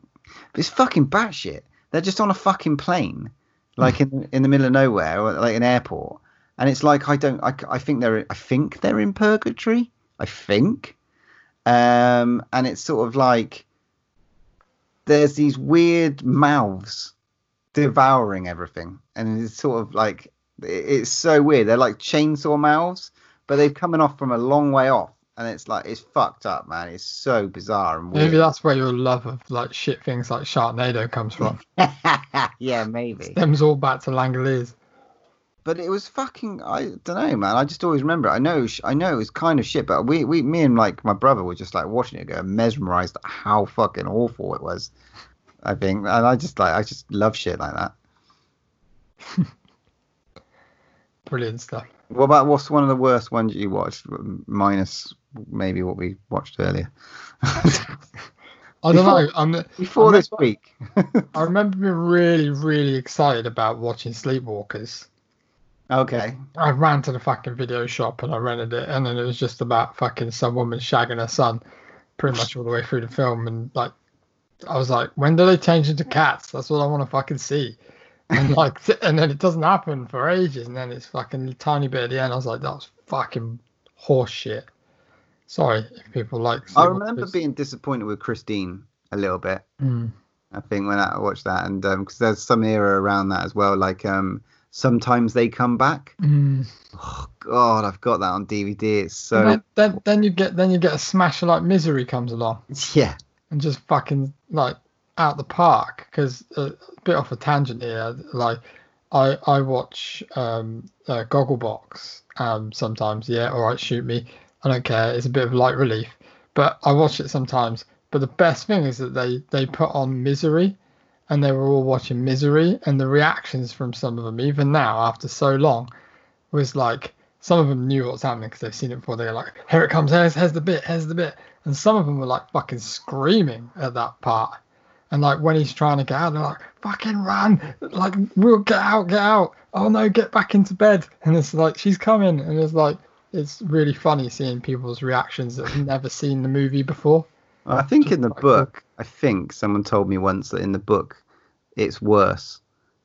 it's fucking batshit. They're just on a fucking plane, like in in the middle of nowhere, or like an airport, and it's like I don't. I, I think they're. I think they're in purgatory. I think. Um, and it's sort of like there's these weird mouths devouring everything, and it's sort of like it's so weird. They're like chainsaw mouths, but they're coming off from a long way off, and it's like it's fucked up, man. It's so bizarre and weird.
Maybe that's where your love of like shit things like Sharknado comes from.
yeah, maybe.
Stems all back to Langoliers.
but it was fucking I don't know, man. I just always remember. It. I know, I know it was kind of shit, but we, we, me and like my brother were just like watching it, go mesmerized at how fucking awful it was. I think, and I just like, I just love shit like that.
Brilliant stuff.
What about what's one of the worst ones you watched, minus maybe what we watched earlier?
I don't
Before-
know. I'm,
Before
I
this week.
I remember being really, really excited about watching Sleepwalkers.
okay.
I ran to the fucking video shop and I rented it, and then it was just about fucking some woman shagging her son, pretty much all the way through the film. And like, I was like, when do they change into cats? That's what I want to fucking see. And like, and then it doesn't happen for ages, and then it's fucking tiny bit at the end. I was like, that was fucking horse shit. Sorry if people like.
I remember
Sleepwalkers.
being disappointed with Christine a little bit.
Mm.
I think when I watched that, and because there's some era around that as well, like um, sometimes they come back.
Mm.
Oh God, I've got that on DVD. It's so
then, then, then you get then you get a smasher like Misery comes along.
yeah,
and just fucking like out the park because uh, a bit off a tangent here like i i watch um uh, gogglebox um sometimes yeah all right shoot me I don't care. It's a bit of light relief, but I watch it sometimes. But the best thing is that they they put on Misery, and they were all watching Misery, and the reactions from some of them, even now after so long, was like some of them knew what's happening because they've seen it before. They're like, "Here it comes! Here's, here's the bit! Here's the bit!" And some of them were like fucking screaming at that part. And like when he's trying to get out, they're like, "Fucking run! Like we'll get out, get out! Oh no, get back into bed!" And it's like she's coming, and it's like it's really funny seeing people's reactions that have never seen the movie before.
I think in the
quite cool.
book, I think someone told me once that in the book, it's worse.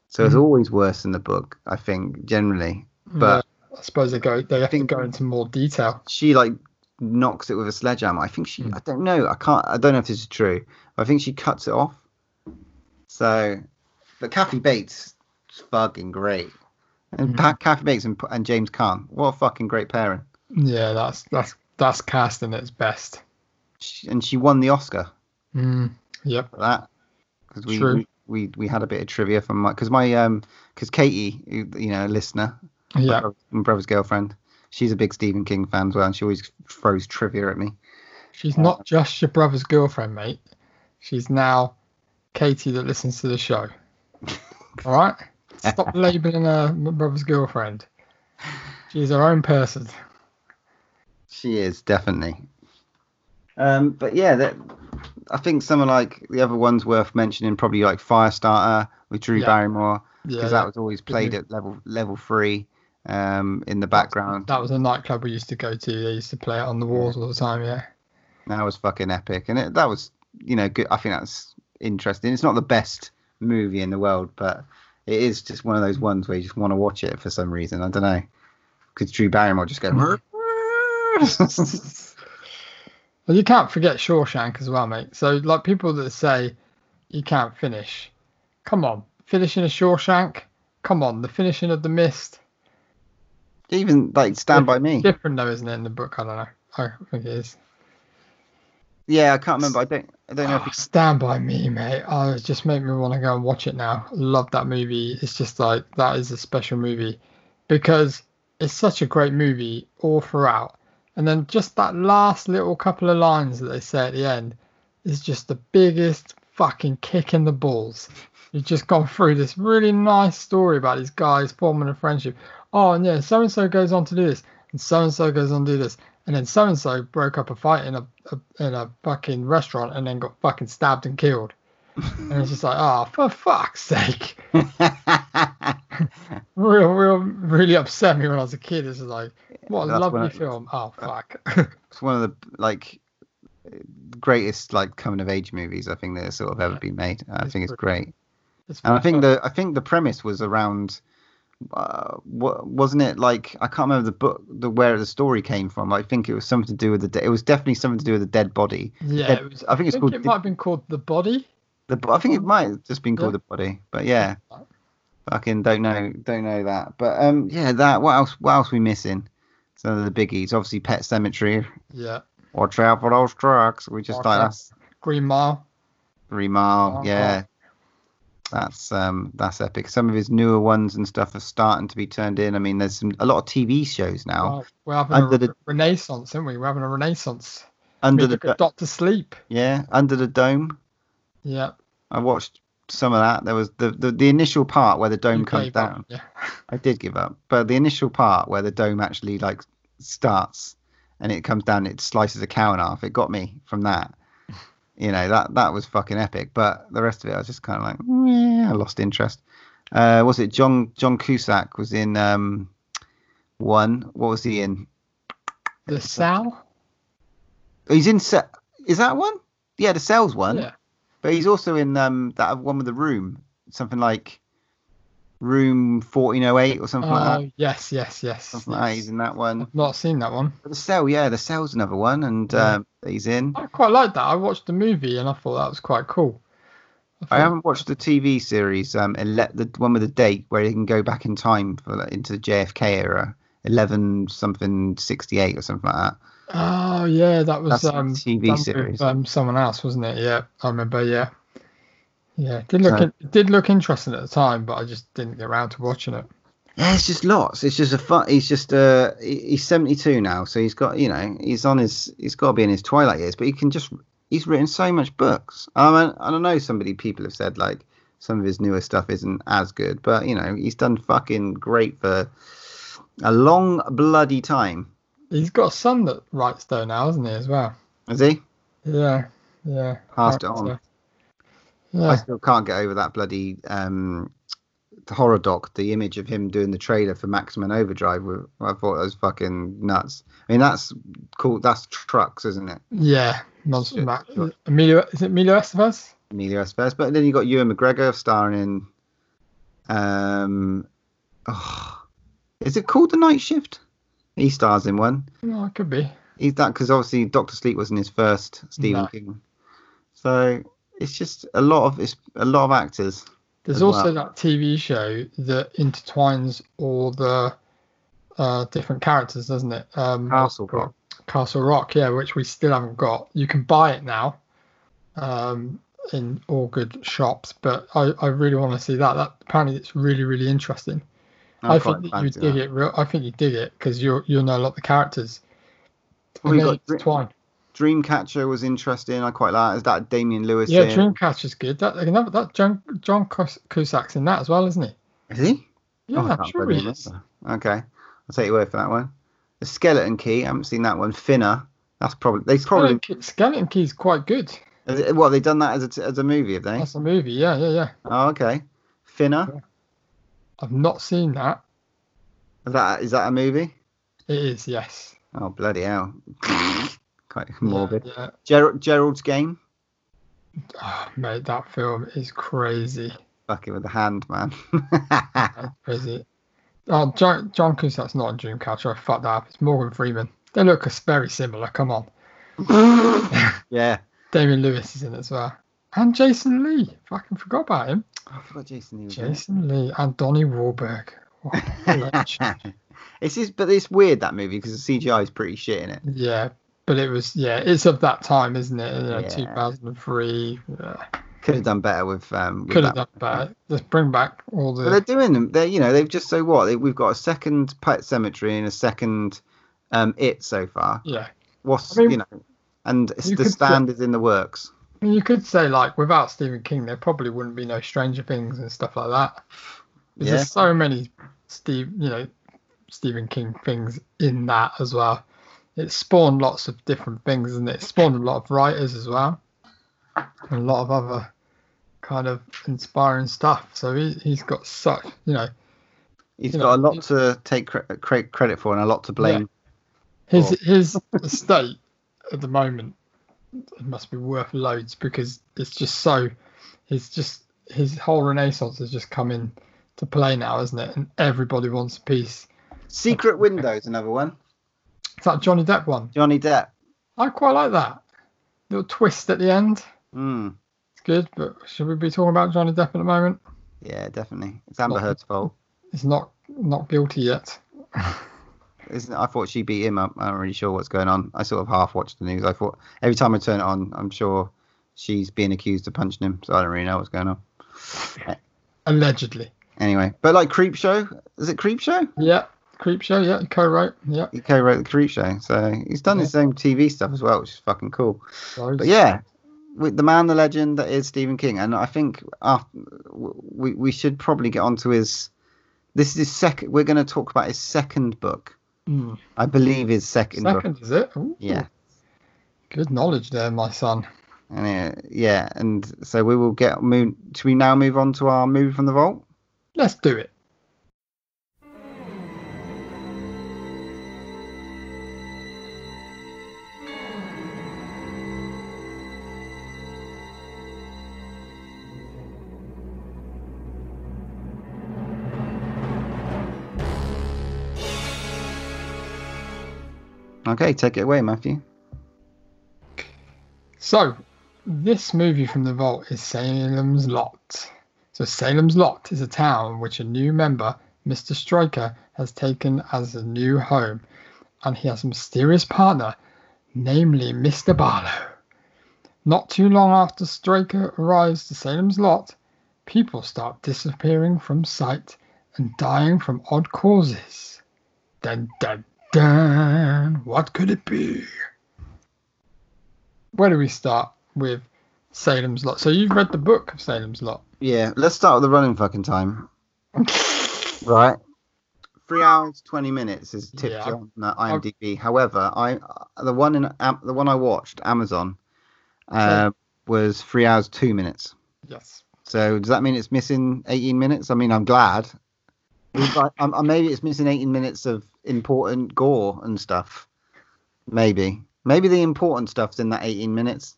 So it's
Mhm.
always worse in the book. I think generally, but
Yeah, I suppose they go they have
think-
to go into more detail.
she like knocks it with a sledgehammer. I think she.
Mm.
I don't know. I can't. I don't know if this is true. But I think she cuts it off. So, but Kathy Bates is fucking great, and
Mhm.
Pa- Kathy Bates and, and James Caan, what a fucking great pairing.
Yeah, that's that's that's casting at its best.
She, and she won the Oscar
Mm, yep.
for that because we, we we we had a bit of trivia from my because my um because Katie, you know, a listener, my,
Yeah.
brother- my brother's girlfriend, she's a big Stephen King fan as well, and she always throws trivia at me.
She's not just your brother's girlfriend, mate. She's now Katie that listens to the show. All right? Stop labeling her my brother's girlfriend. She's her own person.
She is definitely. Um, but yeah, that I think some of like the other ones worth mentioning, probably like Firestarter with Drew
Yeah.
Barrymore,
Yeah,
because that was always played at level level three, um, in the background.
that was a nightclub we used to go to. They used to play it on the walls all the time. Yeah.
That was fucking epic, and it, that was you know good. I think that's interesting. It's not the best movie in the world, but it is just one of those ones where you just want to watch it for some reason. I don't know, because Drew Barrymore just goes.
Well, you can't forget Shawshank as well, mate. So, like people that say you can't finish, come on, finishing a Shawshank, come on, the finishing of the Mist,
Even like Stand by Me.
different though, isn't it? In the book, I don't know. I think it is.
Yeah, I can't remember. I don't. I don't know if
Oh, Stand by Me, mate. Oh, it just make me want to go and watch it now. Love that movie. It's just like that is a special movie because it's such a great movie all throughout. And then just that last little couple of lines that they say at the end is just the biggest fucking kick in the balls. You've just gone through this really nice story about these guys forming a friendship. Oh, and yeah, so and so goes on to do this, and so and so goes on to do this, and then so and so broke up a fight in a, a in a fucking restaurant and then got fucking stabbed and killed. And it's just like, oh, for fuck's sake. Real, real, really upset me when I was a kid. It's just like, what a
That's
lovely
I-
film. Oh, uh, fuck.
it's one of the like greatest like coming of age movies I think that sort of ever been made. I
It's
think it's great,
It's
and I think
fun.
the I think the premise was around. Uh, wasn't it like? I can't remember the book, the where the story came from. I think it was something to do with the. De- it was definitely something to do with the dead body.
yeah,
dead-
it was,
I think it's
I think
called
it might have been called The Body.
The, I think it might have just been called
Yeah.
the body, but yeah, fucking don't know, don't know that. But um, yeah, that. What else? What else we missing? Some of the biggies, obviously, Pet Sematary.
Yeah.
Watch out for those trucks. We just
Watch
like
out.
that's
Green Mile.
Three Mile.
Oh,
yeah, that's um, that's epic. Some of his newer ones and stuff are starting to be turned in. I mean, there's some a lot of TV shows now.
We're having
Under
a
the-
re- renaissance, aren't we? We're having a renaissance.
under
we
the Do-
Doctor Sleep.
yeah, Under the Dome.
Yeah.
I watched some of that. There was the the, the initial part where the dome
you
comes
up,
down.
Yeah.
I did give up, but the initial part where the dome actually like starts and it comes down, it slices a cow in half. It got me from that. You know that that was fucking epic. But the rest of it, I was just kind of like, yeah, I lost interest. Uh, was it John John Cusack was in um one? What was he in?
The Cell.
He's in. Se- is that one? Yeah, the cells one.
Yeah.
But he's also in um that one with the room, something like Room 1408 or something like
Oh
that.
yes, yes, yes.
Something like. He's in that one.
I've not seen that one.
But the cell, yeah, the cell's another one, and
Yeah.
um, he's in.
I quite like that. I watched the movie and I thought that was quite cool.
I
thought-
haven't watched the TV series, um, ele- the one with the date where he can go back in time for like, into the JFK era, eleven something sixty eight or something like that.
Oh yeah, that was
That's a
um,
TV
done with,
series.
um, someone else, wasn't it? Yeah, I remember. Yeah, yeah. It did look
So-
it did look interesting at the time, but I just didn't get around to watching it.
Yeah, it's just lots. It's just a fun. He's just uh, he's seventy two now, so he's got you know he's on his he's got to be in his twilight years, but he can just he's written so much books. I mean, I don't know. Somebody people have said like some of his newer stuff isn't as good, but you know he's done fucking great for a long bloody time.
He's got a son that writes though now, hasn't he, as well?
Is he?
Yeah, yeah.
Passed it on.
so-
I still can't get over that bloody um, the horror doc. The image of him doing the trailer for Maximum Overdrive. I thought that was fucking nuts. I mean, that's cool. That's trucks, isn't it?
yeah. Mac.
sure.
Emilio, is it Emilio Estevez?
Emilio Estevez. But then you got Ewan McGregor starring in. Um, oh, is it called The Night Shift? He stars in one.
No, it could be.
He's that because obviously Doctor Sleep wasn't his first Stephen
No.
King. So it's just a lot of it's a lot of actors.
There's also
well.
that TV show that intertwines all the uh, different characters, doesn't it? Um,
Castle Rock.
Castle Rock, yeah, which we still haven't got. You can buy it now um, in all good shops, but I, I really want to see that. That apparently it's really really interesting. i think that you dig
that.
it. Real, I think you dig it because you you'll know a lot of the characters.
Well,
And
we
they
got
intertwine.
Dreamcatcher was interesting. I quite like. Is that Damian Lewis?
Yeah,
in?
Dreamcatcher's good. That that, that John John Cusack's in that as well, isn't he?
Is he?
Yeah,
Oh,
I'm sure he is.
Okay, I'll take your word for that one. The Skeleton Key. I haven't seen that one. Finner. That's probably they probably.
Skeleton, Key, Skeleton Key's quite good.
It, what they done that as a as a movie? Have they?
That's a movie. Yeah, yeah, yeah.
Oh, okay. Finner.
I've not seen that.
Is that is that a movie?
It is, yes.
Oh bloody hell! Quite morbid.
Yeah.
Gerald, Gerald's game.
Oh, mate, that film is crazy.
Fucking with the hand, man.
Crazy. Oh, John, John Cusack's not in Dreamcatcher. I fucked that up. It's Morgan Freeman. They look very similar. Come on.
yeah.
Damian Lewis is in it as well. And Jason Lee. Fucking forgot about him.
I forgot Jason Lee was in it.
Jason Lee and Donnie Wahlberg. What
it's just, but it's weird that movie because the CGI is pretty shit in it.
yeah, but it was yeah, it's of that time, isn't it? You know,
Yeah.
2003. Yeah.
Could have done better with um.
Could have done better. Just bring back all
But
the
they're doing them. They're you know, they've just so what? They, we've got a second Pet Sematary and a second um It so far.
yeah.
What's
I mean,
you know, and it's,
you
the
could say-
stand is in the works.
I mean, you could say like without Stephen King, there probably wouldn't be no Stranger Things and stuff like that.
Yeah.
There's so many Steve, you know, Stephen King things in that as well. It spawned lots of different things, and it spawned a lot of writers as well, and a lot of other kind of inspiring stuff. So he he's got such, you know,
He's
you
got
know,
a lot to take cre- cre- credit for and a lot to blame.
his
Cool.
his estate at the moment it must be worth loads because it's just so it's just his whole renaissance has just come in to play now isn't it and everybody wants a piece
Secret Windows, another one.
It's that johnny depp one
Johnny Depp.
i quite like that little twist at the end
Mm,
it's good but should we be talking about johnny depp at the moment
yeah, definitely. It's Amber
Not-
Heard's fault.
he's not not guilty yet
Isn't? I thought she beat him up. I'm not really sure what's going on. I sort of half watched the news. I thought every time I turn it on, I'm sure she's being accused of punching him. So I don't really know what's going on.
allegedly
Anyway, but like Creep Show, is it Creep Show?
yeah creep show yeah he co-wrote yeah
He co-wrote the Creep Show, so he's done his own TV stuff as well, which is fucking cool. But yeah, with the man, the legend that is Stephen King, and I think after, we we should probably get onto his. This is his second. We're going to talk about his second book.
Hmm.
I believe his second, book.
second is it Ooh.
Yeah.
good knowledge there my son
And uh, yeah, and so we will get move. Should we now move on to our movie from the vault?
let's do it
Okay, take it away, Matthew.
So, this movie from the vault is Salem's Lot. So, Salem's Lot is a town which a new member, Mr. Striker, has taken as a new home, and he has a mysterious partner, namely Mr. Barlow. Not too long after Striker arrives to Salem's Lot, people start disappearing from sight and dying from odd causes. Dun dun dun. What could it be? Where do we start with Salem's Lot? So you've read the book of Salem's Lot.
Yeah, let's start with the running fucking time. Right. Three hours twenty minutes is tipped
Yeah,
on uh, IMDb. However, I the one in um, the one I watched Amazon uh, was three hours two minutes.
Yes.
So does that mean it's missing eighteen minutes? I mean, I'm glad. Like- um, uh, maybe it's missing eighteen minutes of important gore and stuff. Maybe, maybe the important stuff's in that eighteen minutes,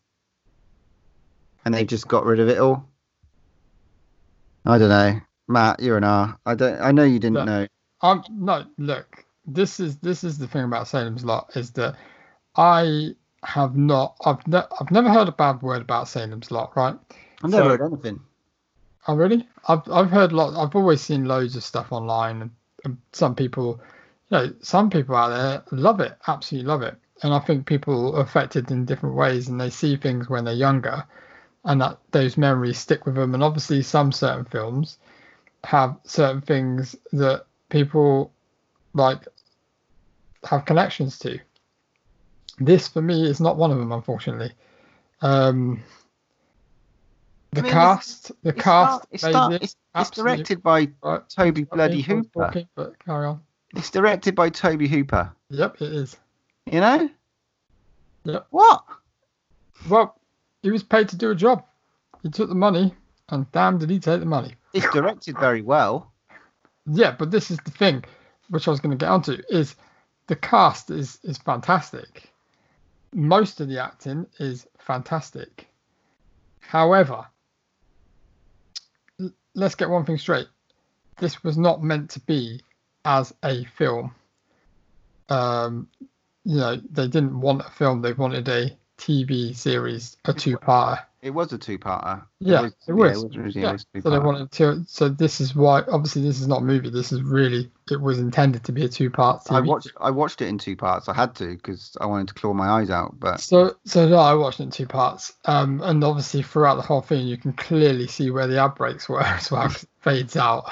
and they just got rid of it all. I don't know, Matt. You're an R. I don't. I know you didn't
Look,
know.
Um, no, look, this is this is the thing about Salem's Lot is that I have not, I've ne- I've never heard a bad word about Salem's Lot, right?
I've never
so-
heard anything.
Oh, really? I've I've heard lot. I've always seen loads of stuff online, and, and some people, you know, some people out there love it, absolutely love it. And I think people are affected in different ways, and they see things when they're younger, and that those memories stick with them. And obviously, some certain films have certain things that people like have connections to. This for me is not one of them, unfortunately. Um, the
I mean,
cast, the
It's,
cast,
it's, start- it's, it's directed by
right. Tobe
Bloody
mean, I was
Hooper.
talking, but carry on.
It's directed by Tobe Hooper.
Yep, it is.
You know?
Yep.
What?
Well, he was paid to do a job. He took the money, and damn, did he take the money.
It's directed very well.
Yeah, but this is the thing, which I was going to get onto, is the cast is is fantastic. Most of the acting is fantastic. However, let's get one thing straight. This was not meant to be as a film. Um, you know, they didn't want a film; they wanted a TV series, a two-parter.
It was a two-parter.
Yeah, it was.
originally
Yeah,
a
so they wanted to. So this is why. Obviously, this is not a movie. This is really. It was intended to be a two-part
I watched. I watched it in two parts. I had to because I wanted to claw my eyes out. But
So, so no, I watched it in two parts. Um, and obviously throughout the whole thing, you can clearly see where the ad breaks were as well. fades out.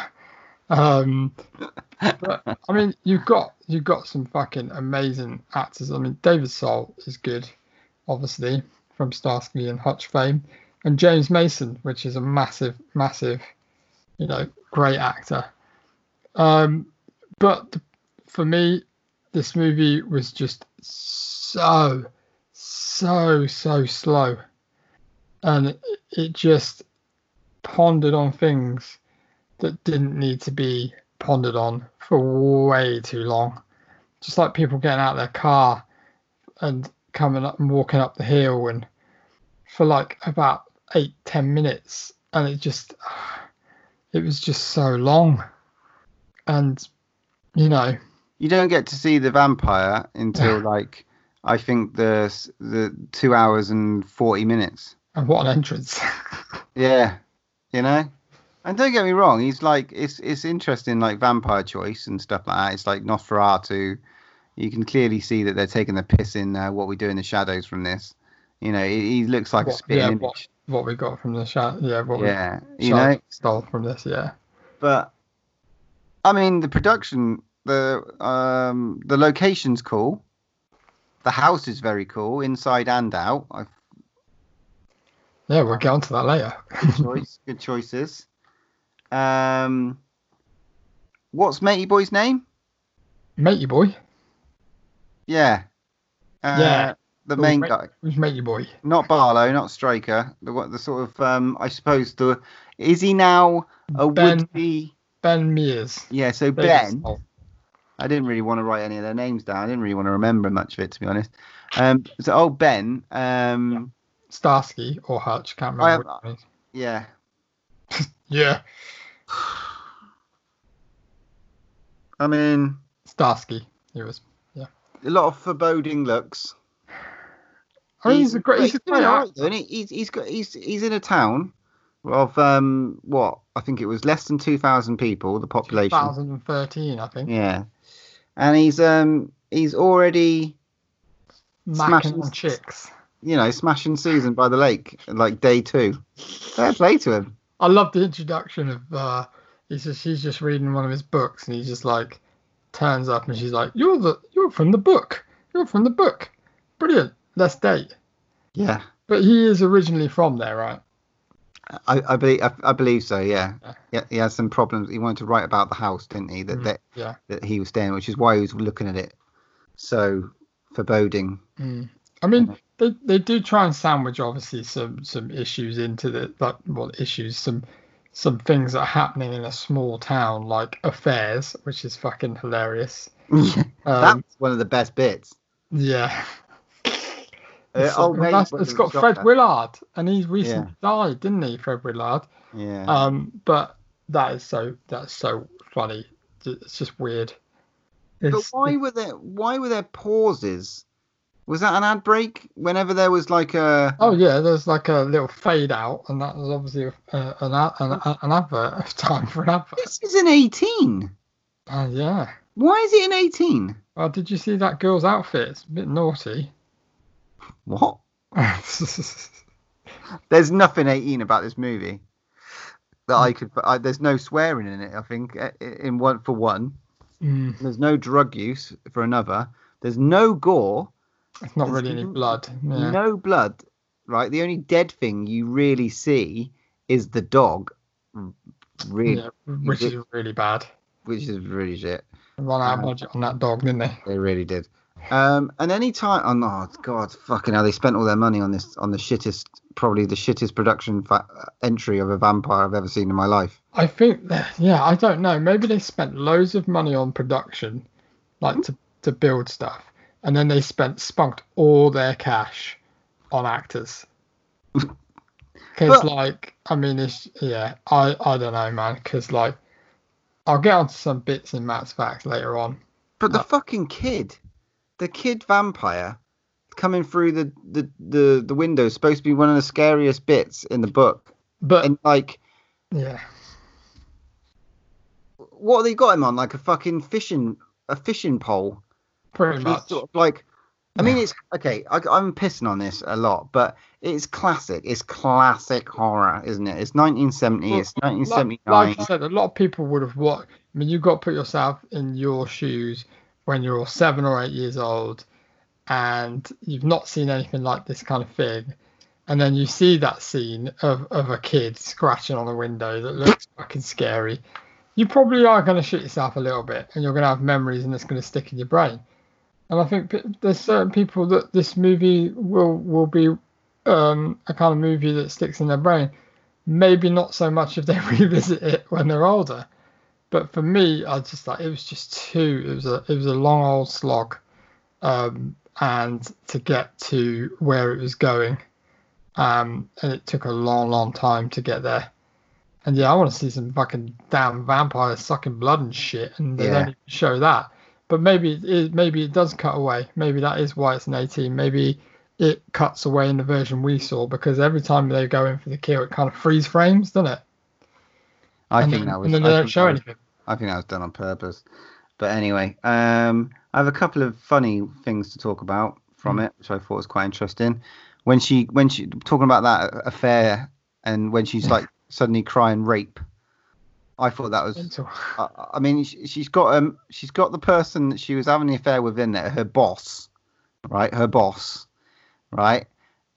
Um, but I mean, you've got you've got some fucking amazing actors. I mean, David Soul is good, obviously from Starsky and Hutch fame, and James Mason, which is a massive, massive, you know, great actor. Um, but for me, this movie was just so so so slow. And it, it just pondered on things that didn't need to be pondered on for way too long. Just like people getting out of their car and coming up and walking up the hill and for like about eight ten minutes and it just it was just so long and you know
you don't get to see the vampire until like I think the the two hours and forty minutes.
and what an entrance
Yeah, you know. And don't get me wrong, he's like it's it's interesting like vampire choice and stuff like that. It's like Nosferatu. You can clearly see that they're taking the piss in uh, what we do in the shadows from this. You know, he, he looks like a
What-
spitting
yeah,
image.
what, what we got from the shot yeah what we
yeah, you
Charlotte
know.
stole from this, yeah.
But I mean, the production, the um, the location's cool. The house is very cool, inside and out. I
Yeah, we'll get onto that later.
good choice, good choices. Um, what's Matey Boy's name?
Matey boy.
Yeah. Uh,
Yeah.
The main
Mate-
guy,
Who's Matey boy?
not Barlow, not Straker. The what? The sort of um, I suppose the is he now a
Ben-
would be?
Ben Mears.
Yeah. So
David
Ben. I didn't really want to write any of their names down. I didn't really want to remember much of it, to be honest. Um, so, old Ben. Um,
Starsky or Hutch, can't remember.
have-
which one it
yeah.
Yeah,
I mean,
Starsky. He was.
A lot of foreboding looks.
I mean, he's, a great. He's a great actor.
right, he? He's he's got he's he's in a town of um what I think it was less than two thousand people, the population.
2013, I think.
Yeah, and he's um he's already
Macking
Smashing-
on chicks.
you know smashing Susan by the lake like day two. Fair play to him.
I love the introduction of uh, He's just he's just reading one of his books, and he's just like turns up, and she's like, "You're the you're from the book. You're from the book. Brilliant. Let's date."
Yeah,
But he is originally from there, right?
I, I believe I, I believe so. Yeah.
Yeah.
yeah, he had some problems. He wanted to write about the house, didn't he? That
Mm,
that,
yeah.
that he was staying, which is why he was looking at it so foreboding.
Mm. I mean, they, they do try and sandwich obviously some some issues into the like well issues some some things that are happening in a small town like affairs, which is fucking hilarious. Um,
That's one of the best bits.
yeah.
Uh,
It's,
old mate
that's-
was
got. Fred Willard, and he's recently died, didn't he, Fred Willard?
Yeah.
Um, but that is so that's so funny. It's just weird.
but why were there why were there pauses? Was that an ad break? Whenever there was like a
Oh yeah, there's like a little fade out, and that was obviously uh, an, ad- an an advert of time for an advert.
this is an 18.
Uh, yeah.
Why is it an 18?
Well, did you see that girl's outfit? It's a bit naughty.
What? There's nothing 18 about this movie that I could. I, there's no swearing in it. I think uh, in one for one.
Mm,
There's no drug use for another. There's no gore.
It's not really any blood. Yeah.
No blood. Right. The only dead thing you really see is the dog. Really,
yeah, which is really bad.
which is really shit.
Run out of
Uh,
budget on that dog, didn't they?
They really did. Um, and any time, oh no, God, fucking hell, they spent all their money on this, on the shittest, probably the shittest production fa- entry of a vampire I've ever seen in my life.
I think, yeah, I don't know. Maybe they spent loads of money on production, like to, to build stuff, and then they spent spunked all their cash on actors. Because, like, I mean, it's yeah, I I don't know, man. Because like, I'll get onto some bits in Matt's facts later on.
But the fucking kid, the kid vampire, coming through the the the, the window is supposed to be one of the scariest bits in the book.
But
And like,
yeah,
what have they got him on? Like a fucking fishing a fishing pole.
Pretty much.
sort of like, I mean, it's okay. I, I'm pissing on this a lot, but it's classic. It's classic horror, isn't it? It's 1970.
Well,
it's
like,
1979.
like I said, a lot of people would have watched. I mean, you've got to put yourself in your shoes when you're seven or eight years old, and you've not seen anything like this kind of thing, and then you see that scene of, of a kid scratching on a window that looks fucking scary. You probably are going to shit yourself a little bit, and you're going to have memories, and it's going to stick in your brain. And I think there's certain people that this movie will will be um, a kind of movie that sticks in their brain maybe not so much if they revisit it when they're older. But for me, I just like it was just too. It was a it was a long old slog, um, and to get to where it was going, um, and it took a long, long time to get there. And yeah, I want to see some fucking damn vampires sucking blood and shit, and they
Yeah.
don't even show that. But maybe it maybe it does cut away. Maybe that is why it's an 18. Maybe it cuts away in the version we saw because every time they go in for the kill, it kind of freeze frames, doesn't it?
I
and
think
then,
that was.
and then
I
they don't show
was-
anything.
I think that was done on purpose. But anyway, um, I have a couple of funny things to talk about from
Mm.
it, which I thought was quite interesting. When she, when she talking about that affair, and when she's like suddenly crying rape, I thought that was. I, I mean, she, she's got um, she's got the person that she was having the affair with in there, her boss, right? Her boss, right?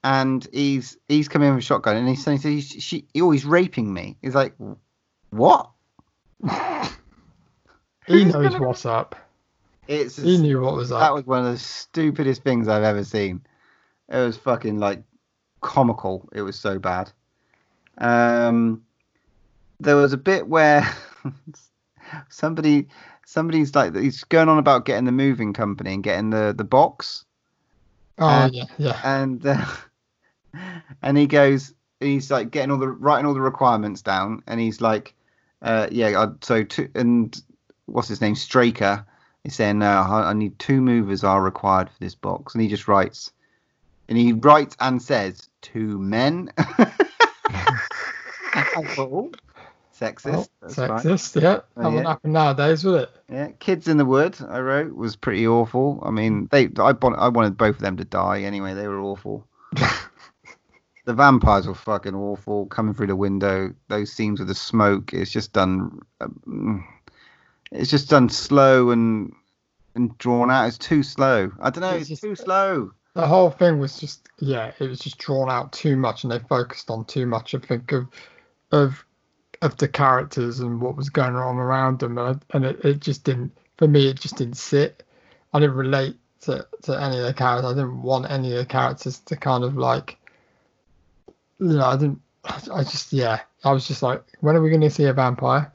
And he's he's coming in with a shotgun, and he's saying, he's, she, oh, he's raping me. He's like, what?
He knows
gonna-
what's up.
It's
He knew what was
that
up.
was one of the stupidest things I've ever seen. It was fucking like comical. It was so bad. Um, there was a bit where somebody, somebody's like he's going on about getting the moving company and getting the the box,
Oh
uh,
yeah, yeah.
and uh, and he goes, he's like getting all the writing all the requirements down, and he's like, uh, yeah, I, so two, and what's his name, Straker. He's saying, no, I, I need two movers are required for this box, and he just writes, and he writes and says two men. Sexist.
Oh,
that's right.
sexist, yeah. That
Oh,
wouldn't
yeah.
happen nowadays, would it?
Yeah, Kids in the Wood, I wrote, was pretty awful. I mean, they, I, I wanted both of them to die anyway. They were awful. the vampires were fucking awful. Coming through the window, those scenes with the smoke, it's just done. um, It's just done slow and and drawn out. It's too slow. I don't know.
It's
It's, too slow.
the whole thing was just yeah, it was just drawn out too much, and they focused on too much. I think of of of the characters and what was going on around them, and, and it, it just didn't. For me, it just didn't sit. I didn't relate to, to any of the characters. I didn't want any of the characters to kind of like, you know, I didn't. I just yeah, I was just like, when are we going to see a vampire?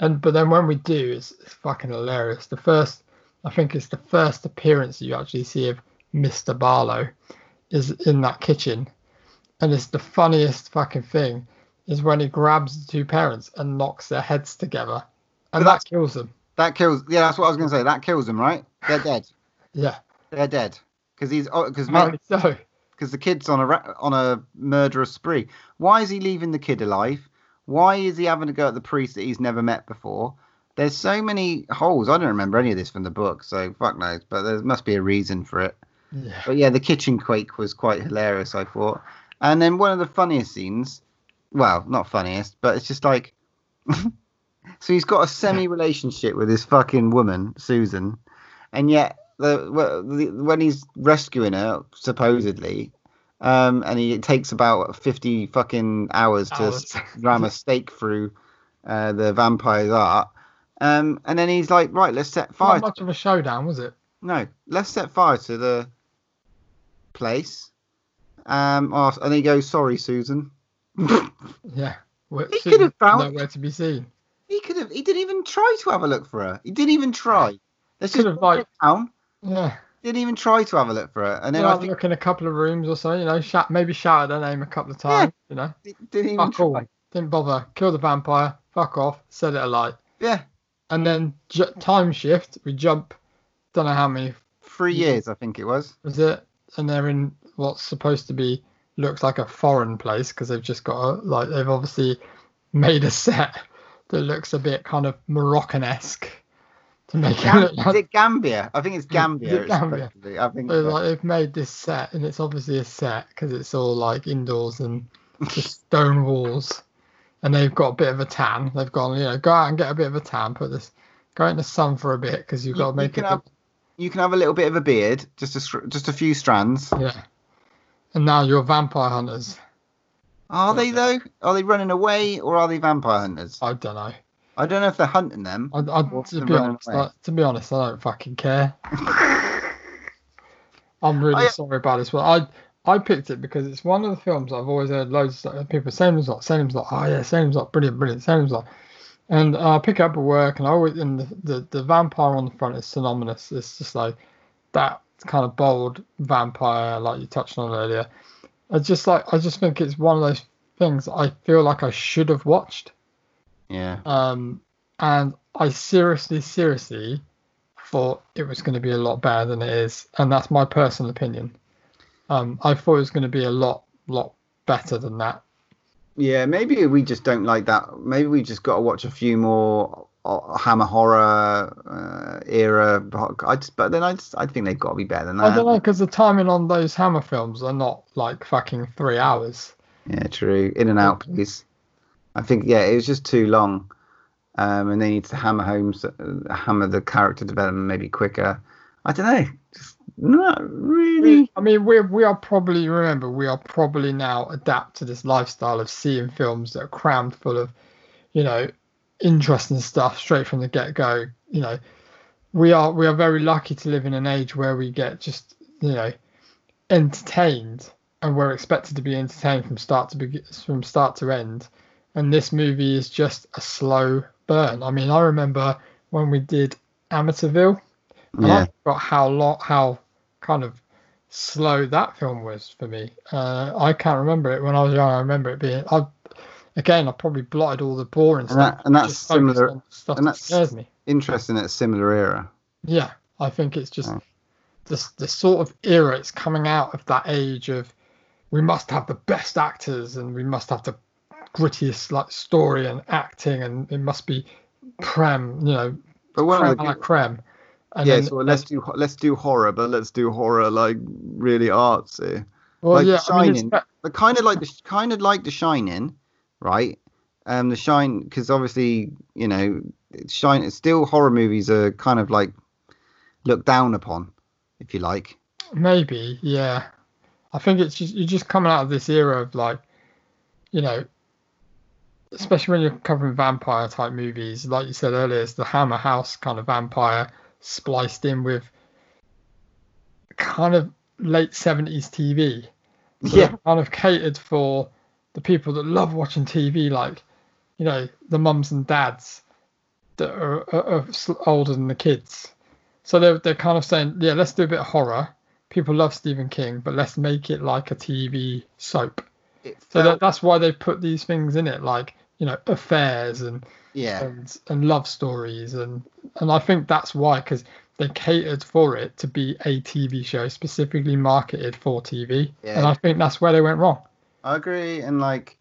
And but then when we do, it's, it's fucking hilarious. The first, I think it's the first appearance you actually see of Mr. Barlow is in that kitchen. And it's the funniest fucking thing is when he grabs the two parents and knocks their heads together. And that kills them.
That kills. Yeah, that's what I was gonna say. That kills them, right? They're dead.
Yeah.
They're dead. Because he's oh, because
Apparently so.
because the kid's on a on a murderous spree. Why is he leaving the kid alive? Why is he having to go at the priest that he's never met before? There's so many holes. I don't remember any of this from the book, so fuck knows. But there must be a reason for it.
Yeah.
But yeah, the kitchen quake was quite hilarious. I thought, and then one of the funniest scenes. Well, not funniest, but it's just like. so he's got a semi relationship with this fucking woman, Susan, and yet the, the when he's rescuing her supposedly, um, and he it takes about fifty fucking hours to
Hours.
ram a stake through uh, the vampire's heart. Um, and then he's like, right, let's set fire.
Not much of a showdown, was it?
No, let's set fire to the place. Um, oh, and he goes, sorry, Susan.
Yeah. Well,
He could have found-
nowhere to be seen.
he could have. He didn't even try to have a look for her. He didn't even try. Let's just
have, like-
down.
Yeah.
Didn't even try to have a look for her. And then
Well,
I think
look in a couple of rooms or so, you know, maybe shout, maybe her name a couple of times, Yeah. you know.
didn't even
Fuck all. Didn't bother. Kill the vampire. Fuck off. Set it alight.
Yeah,
And then time shift. We jump. Don't know how many
three years I think it was.
was it? And they're in what's supposed to be looks like a foreign place because they've just got a like they've obviously made a set that looks a bit kind of Moroccan esque to make it
Gam-
look
is it Gambia? I think it's Gambia. it's
Gambia?
to. I think.
so, like they've made this set and it's obviously a set because it's all like indoors and just stone walls and they've got a bit of a tan they've gone you know go out and get a bit of a tan put this go out in the sun for a bit because you've
You-
got to
you
make
can
it
have- You can have a little bit of a beard, just a just a few strands.
yeah and now you're vampire hunters
Are they though? Are they running away or are they vampire hunters?
i don't know
I don't know if they're hunting them.
I, I, to be honest. I, to be honest, I don't fucking care. I'm really
I-
sorry about this one. I I picked it because it's one of the films I've always heard loads of people Salem's Lot, Salem's Lot. Oh yeah, Salem's Lot, brilliant, brilliant, Salem's Lot. And uh, I pick up at work, and I always and the, the the vampire on the front is synonymous. It's just like that kind of bold vampire, like you touched on earlier. I just like I just think it's one of those things I feel like I should have watched.
Yeah.
Um, and I seriously, seriously thought it was going to be a lot better than it is, and that's my personal opinion. Um, I thought it was going to be a lot, lot better than that.
Yeah, maybe we just don't like that. Maybe we just got to watch a few more Hammer horror uh, era. I just, but then I just, I think they've got to be better than that.
I don't know because the timing on those Hammer films are not like fucking three hours.
Yeah, true. In and out, please. I think yeah, it was just too long, um, and they need to hammer home, uh, hammer the character development maybe quicker. I don't know. Just not really.
I mean, we we are probably remember we are probably now adapt to this lifestyle of seeing films that are crammed full of, you know, interesting stuff straight from the get go. You know, we are we are very lucky to live in an age where we get just you know entertained and we're expected to be entertained from start to be from start to end. And this movie is just a slow burn. I mean, I remember when we did Amityville. And
Yeah.
I forgot how long, how kind of slow that film was for me. Uh, I can't remember it when I was young. I remember it being. I again, I probably blotted all the boring
And
stuff.
and that's similar-
Stuff
and
that scares me.
Interesting. A similar era.
Yeah, I think it's just
Oh.
the the sort of era it's coming out of that age of we must have the best actors and we must have the grittiest like story and acting and it must be prem, you know,
But one
creme
of
a la creme. And
yeah,
then-
so let's do let's do horror, but let's do horror like really artsy.
Well,
like
yeah,
The
I mean,
but kind of like the kind of like the Shining, right? Um, the Shine because obviously you know, Shine. Still, horror movies are kind of like looked down upon, if you like.
Maybe, yeah. I think it's just you're just coming out of this era of like, you know, especially when you're covering vampire type movies, like you said earlier, it's the Hammer House kind of vampire spliced in with kind of late seventies TV. So
Yeah.
kind of catered for the people that love watching TV, like, you know, the mums and dads that are, are, are older than the kids. So they're, they're kind of saying, yeah, let's do a bit of horror. People love Stephen King, but let's make it like a TV soap.
It
So that, that's why they put these things in it, like, you know, affairs and,
yeah,
and, and love stories. And, and I think that's why, because they catered for it to be a TV show specifically marketed for TV.
Yeah.
And I think that's where they went wrong.
I agree. And like,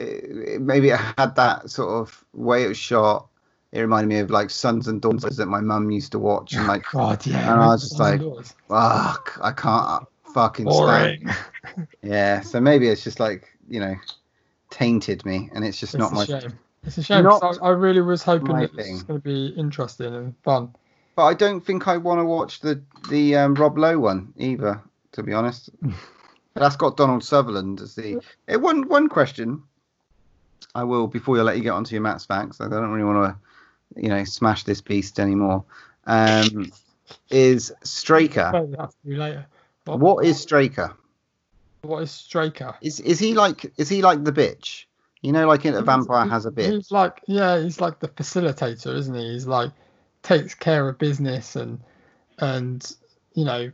it, it- maybe it had that sort of way it was shot. It reminded me of like Sons and Daughters that my mum used to watch, and like,
God, yeah.
and I was just like,
Indoors.
fuck, I can't fucking
boring.
stand. Yeah, so maybe it's just like you know, tainted me, and it's just
It's
not
a
my.
shame. It's a shame.
Not
'cause I, I really was hoping
my
that it was
thing.
going to be interesting and fun.
But I don't think I want to watch the the um, Rob Lowe one either. To be honest, that's got Donald Sutherland as the. Eh, one one question. I will before you let you get onto your Matt's facts. I don't really want to, you know, smash this beast anymore. Um, is Straker?
Maybe that's to do later. But
What is Straker?
what is Straker?
Is is he like is he like the bitch? You know, like a vampire has a bitch.
He's like, yeah, he's like the facilitator, isn't he? He's like takes care of business and and you know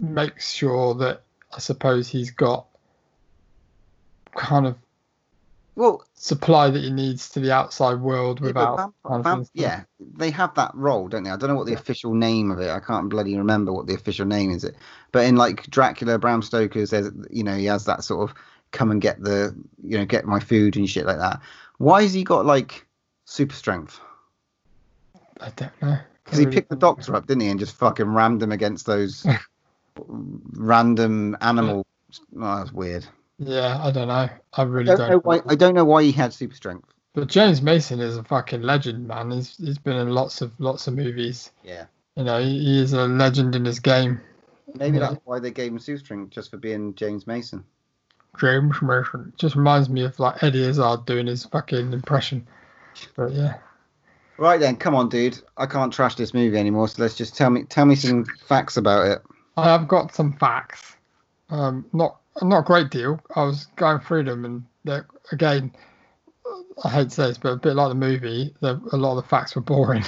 makes sure that I suppose he's got kind of
Well,
supply that he needs to the outside world
Yeah,
without
vamp- vamp- yeah, they have that role, don't they? I don't know what the official name of it. I can't bloody remember what the official name is. It, but in like Dracula, Bram Stoker's, there's you know he has that sort of come and get the you know get my food and shit like that. Why has he got like super strength?
I don't know.
Because he
Don't
picked the
really-
doctor up, didn't he, and just fucking rammed him against those random animal. Oh, that's weird.
Yeah, I don't know. I
I
really
don't
don't.
know why. I don't know why he had super strength.
But James Mason is a fucking legend, man. He's he's been in lots of lots of movies.
Yeah.
You know, he, he is a legend in his game.
Maybe
Yeah.
that's why they gave him super strength just for being James Mason.
James Mason just reminds me of like Eddie Izzard doing his fucking impression. But yeah,
Right then, come on, dude. I can't trash this movie anymore. So let's just tell me tell me some facts about it.
I have got some facts. Um, not not a great deal. I was going through them, and again, I hate to say this, but a bit like the movie, the, a lot of the facts were boring.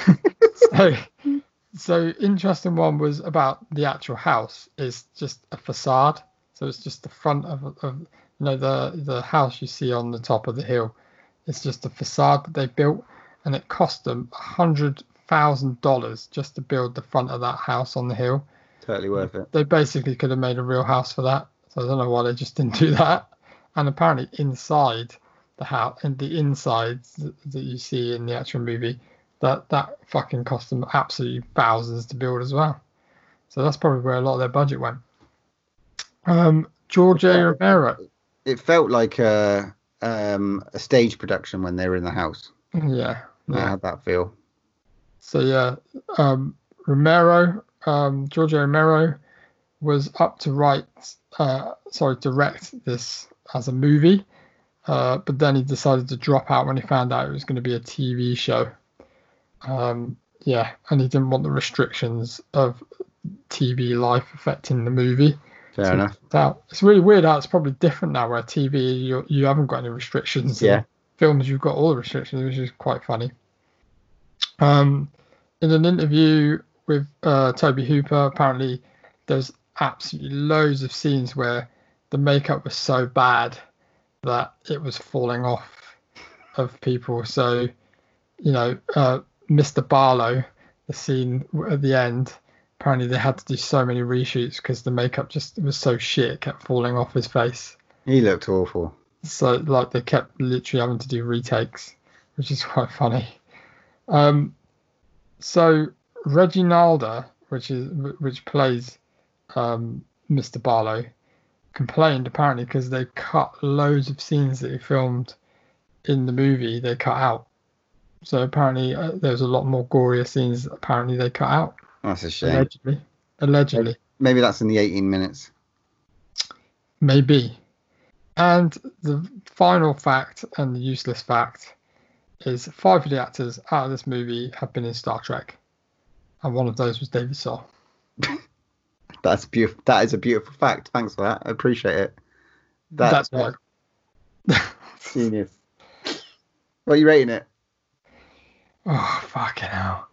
so, so interesting one was about the actual house. Is just a facade. So it's just the front of, of you know the the house you see on the top of the hill. It's just a facade that they built, and it cost them a hundred thousand dollars just to build the front of that house on the hill
Totally worth it.
they basically could have made a real house for that. So I don't know why they just didn't do that. And apparently inside the house and the insides that, you see in the actual movie, that that fucking cost them absolutely thousands to build as well. So that's probably where a lot of their budget went. Um, George A. Romero.
It felt like a um, a stage production when they were in the house.
Yeah.
I
Yeah.
had that feel.
So yeah, um, Romero, um, George Romero was up to write, uh, sorry, direct this as a movie, uh, but then he decided to drop out when he found out it was going to be a TV show. Um, yeah, and he didn't want the restrictions of TV life affecting the movie.
Fair
So
enough.
it's out. It's really weird how it's probably different now where TV you you haven't got any restrictions.
Yeah.
Films you've got all the restrictions, which is quite funny. Um, in an interview with uh, Tobe Hooper, apparently there's absolutely loads of scenes where the makeup was so bad that it was falling off of people. So, you know, uh, Mr. Barlow, the scene at the end, apparently they had to do so many reshoots because the makeup just was so shit, it kept falling off his face.
He looked awful.
So like they kept literally having to do retakes, which is quite funny. Um, so Reggie Nalder, which is which plays um, Mr. Barlow, complained apparently because they cut loads of scenes that he filmed in the movie. They cut out. So apparently uh, there's a lot more gorier scenes. Apparently they cut out.
That's a shame.
Allegedly. Allegedly.
Maybe that's in the 18 minutes.
Maybe. And the final fact and the useless fact is five of the actors out of this movie have been in Star Trek. And one of those was David Soul.
That's beautiful. That is a beautiful fact. Thanks for that. I appreciate it. That's,
That's right.
genius. What are you rating it?
Oh fucking hell.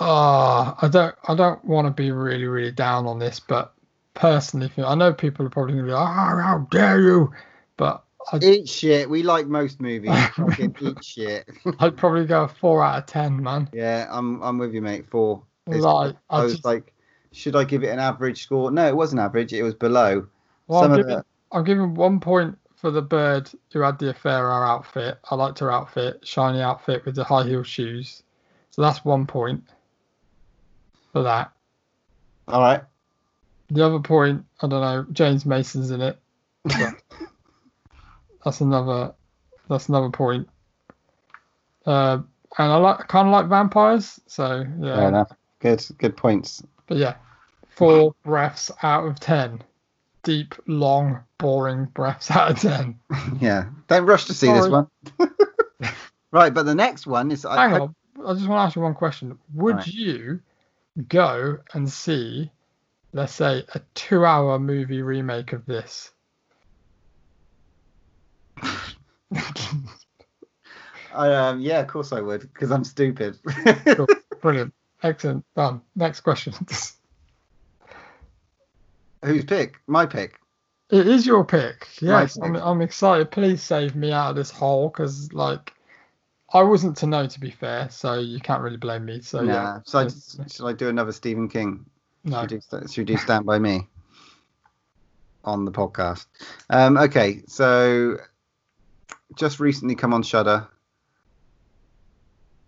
Oh, I don't I don't want to be really, really down on this, but personally I know people are probably gonna be like, Oh, how dare you? But I
Eat shit. We like most movies. Fucking eat shit.
I'd probably go a four out of ten, man.
yeah, I'm I'm with you, mate. Four. It's-
Like
I was
just,
like, should I give it an average score? No, it wasn't average. It was below.
well,
some
I'm
of
giving,
the-
I'm giving one point for the bird who had the Affaira outfit. I liked her outfit, shiny outfit with the high heel shoes. So that's one point for that.
All right.
The other point, I don't know, James Mason's in it. that's another that's another point. Uh, and I like kind of like vampires, so
Fair
yeah.
enough. Good. Good points.
But yeah, four breaths out of ten. Deep, long, boring breaths out of ten.
Yeah. Don't rush to see this one. right, but the next one is. I,
Hang on, I just want to ask you one question. Would
Right.
you go and see, let's say, a two-hour movie remake of this?
I, um, yeah, of course I would, because I'm stupid.
Cool. Brilliant. Excellent. Done. Next question.
Whose pick? My pick.
it is your pick. Yes,
My
I'm. I'm excited. Please save me out of this hole because, like, I wasn't to know, to be fair, so you can't really blame me. So,
nah.
yeah.
So I, should I do another Stephen King?
No.
Should, do, should do Stand By Me on the podcast? Um, okay, so just recently come on Shudder.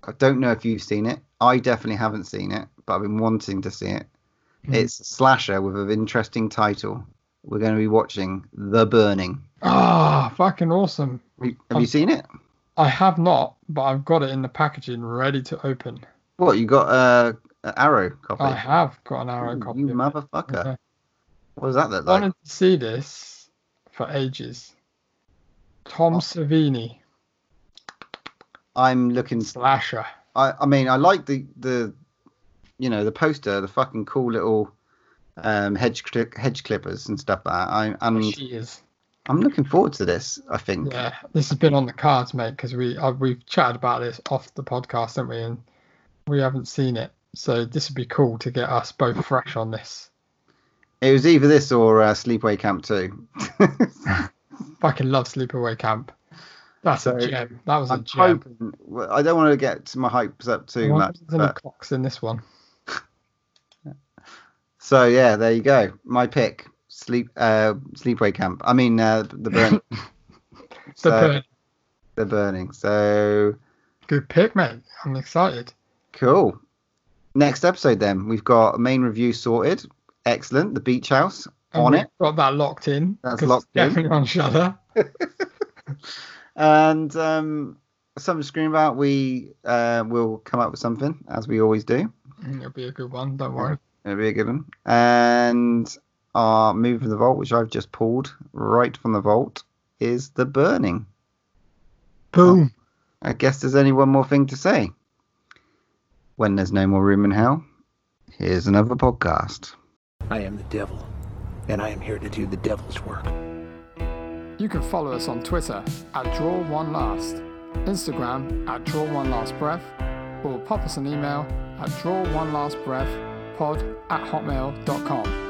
I don't know if you've seen it. I definitely haven't seen it, but I've been wanting to see it.
Mhm.
It's a slasher with an interesting title. We're going to be watching The Burning.
Ah, fucking awesome.
Have you
Um,
seen it?
I have not, but I've got it in the packaging ready to open.
What you got? a, an Arrow copy.
I have got an arrow
Ooh,
copy.
You motherfucker!
Yeah.
What does that look
I
like?
wanted to see this for ages. Tom
Oh.
Savini,
I'm looking
slasher.
I, I mean, I like the the, you know, the poster, the fucking cool little um, hedge cli- hedge clippers and stuff like that. I, and
she is.
I'm looking forward to this. I think.
Yeah, this has been on the cards, mate, because we uh, we've chatted about this off the podcast, haven't we? And we haven't seen it, so this would be cool to get us both fresh on this.
It was either this or uh, Sleepaway Camp 2.
Fucking love Sleepaway Camp. That's
So,
a gem. That was a
I'm
gem.
hoping. I don't want to get my hopes up too much.
there's
But,
cocks in this one.
so yeah, there you go. My pick. Sleep. Uh, Sleepaway Camp. I mean, uh, the burn.
The
So,
bird.
the burning. So
Good pick, mate. I'm excited.
Cool. Next episode, then we've got a main review sorted. Excellent. The Beach House on it,
Got that locked in.
That's locked
it's
in.
Definitely on Shudder.
and um, something to scream about. We uh, will come up with something as we always do.
Mm, It'll be a good one. Don't worry.
It'll be a good one. And our move from the vault, which I've just pulled right from the vault, is the burning.
Boom.
I guess there's only one more thing to say. When there's no more room in hell, here's another podcast.
I am the devil, and I am here to do the devil's work.
You can follow us on Twitter at Draw One Last, Instagram at Draw One Last Breath, or pop us an email at Draw One Last Breath pod at hotmail.com.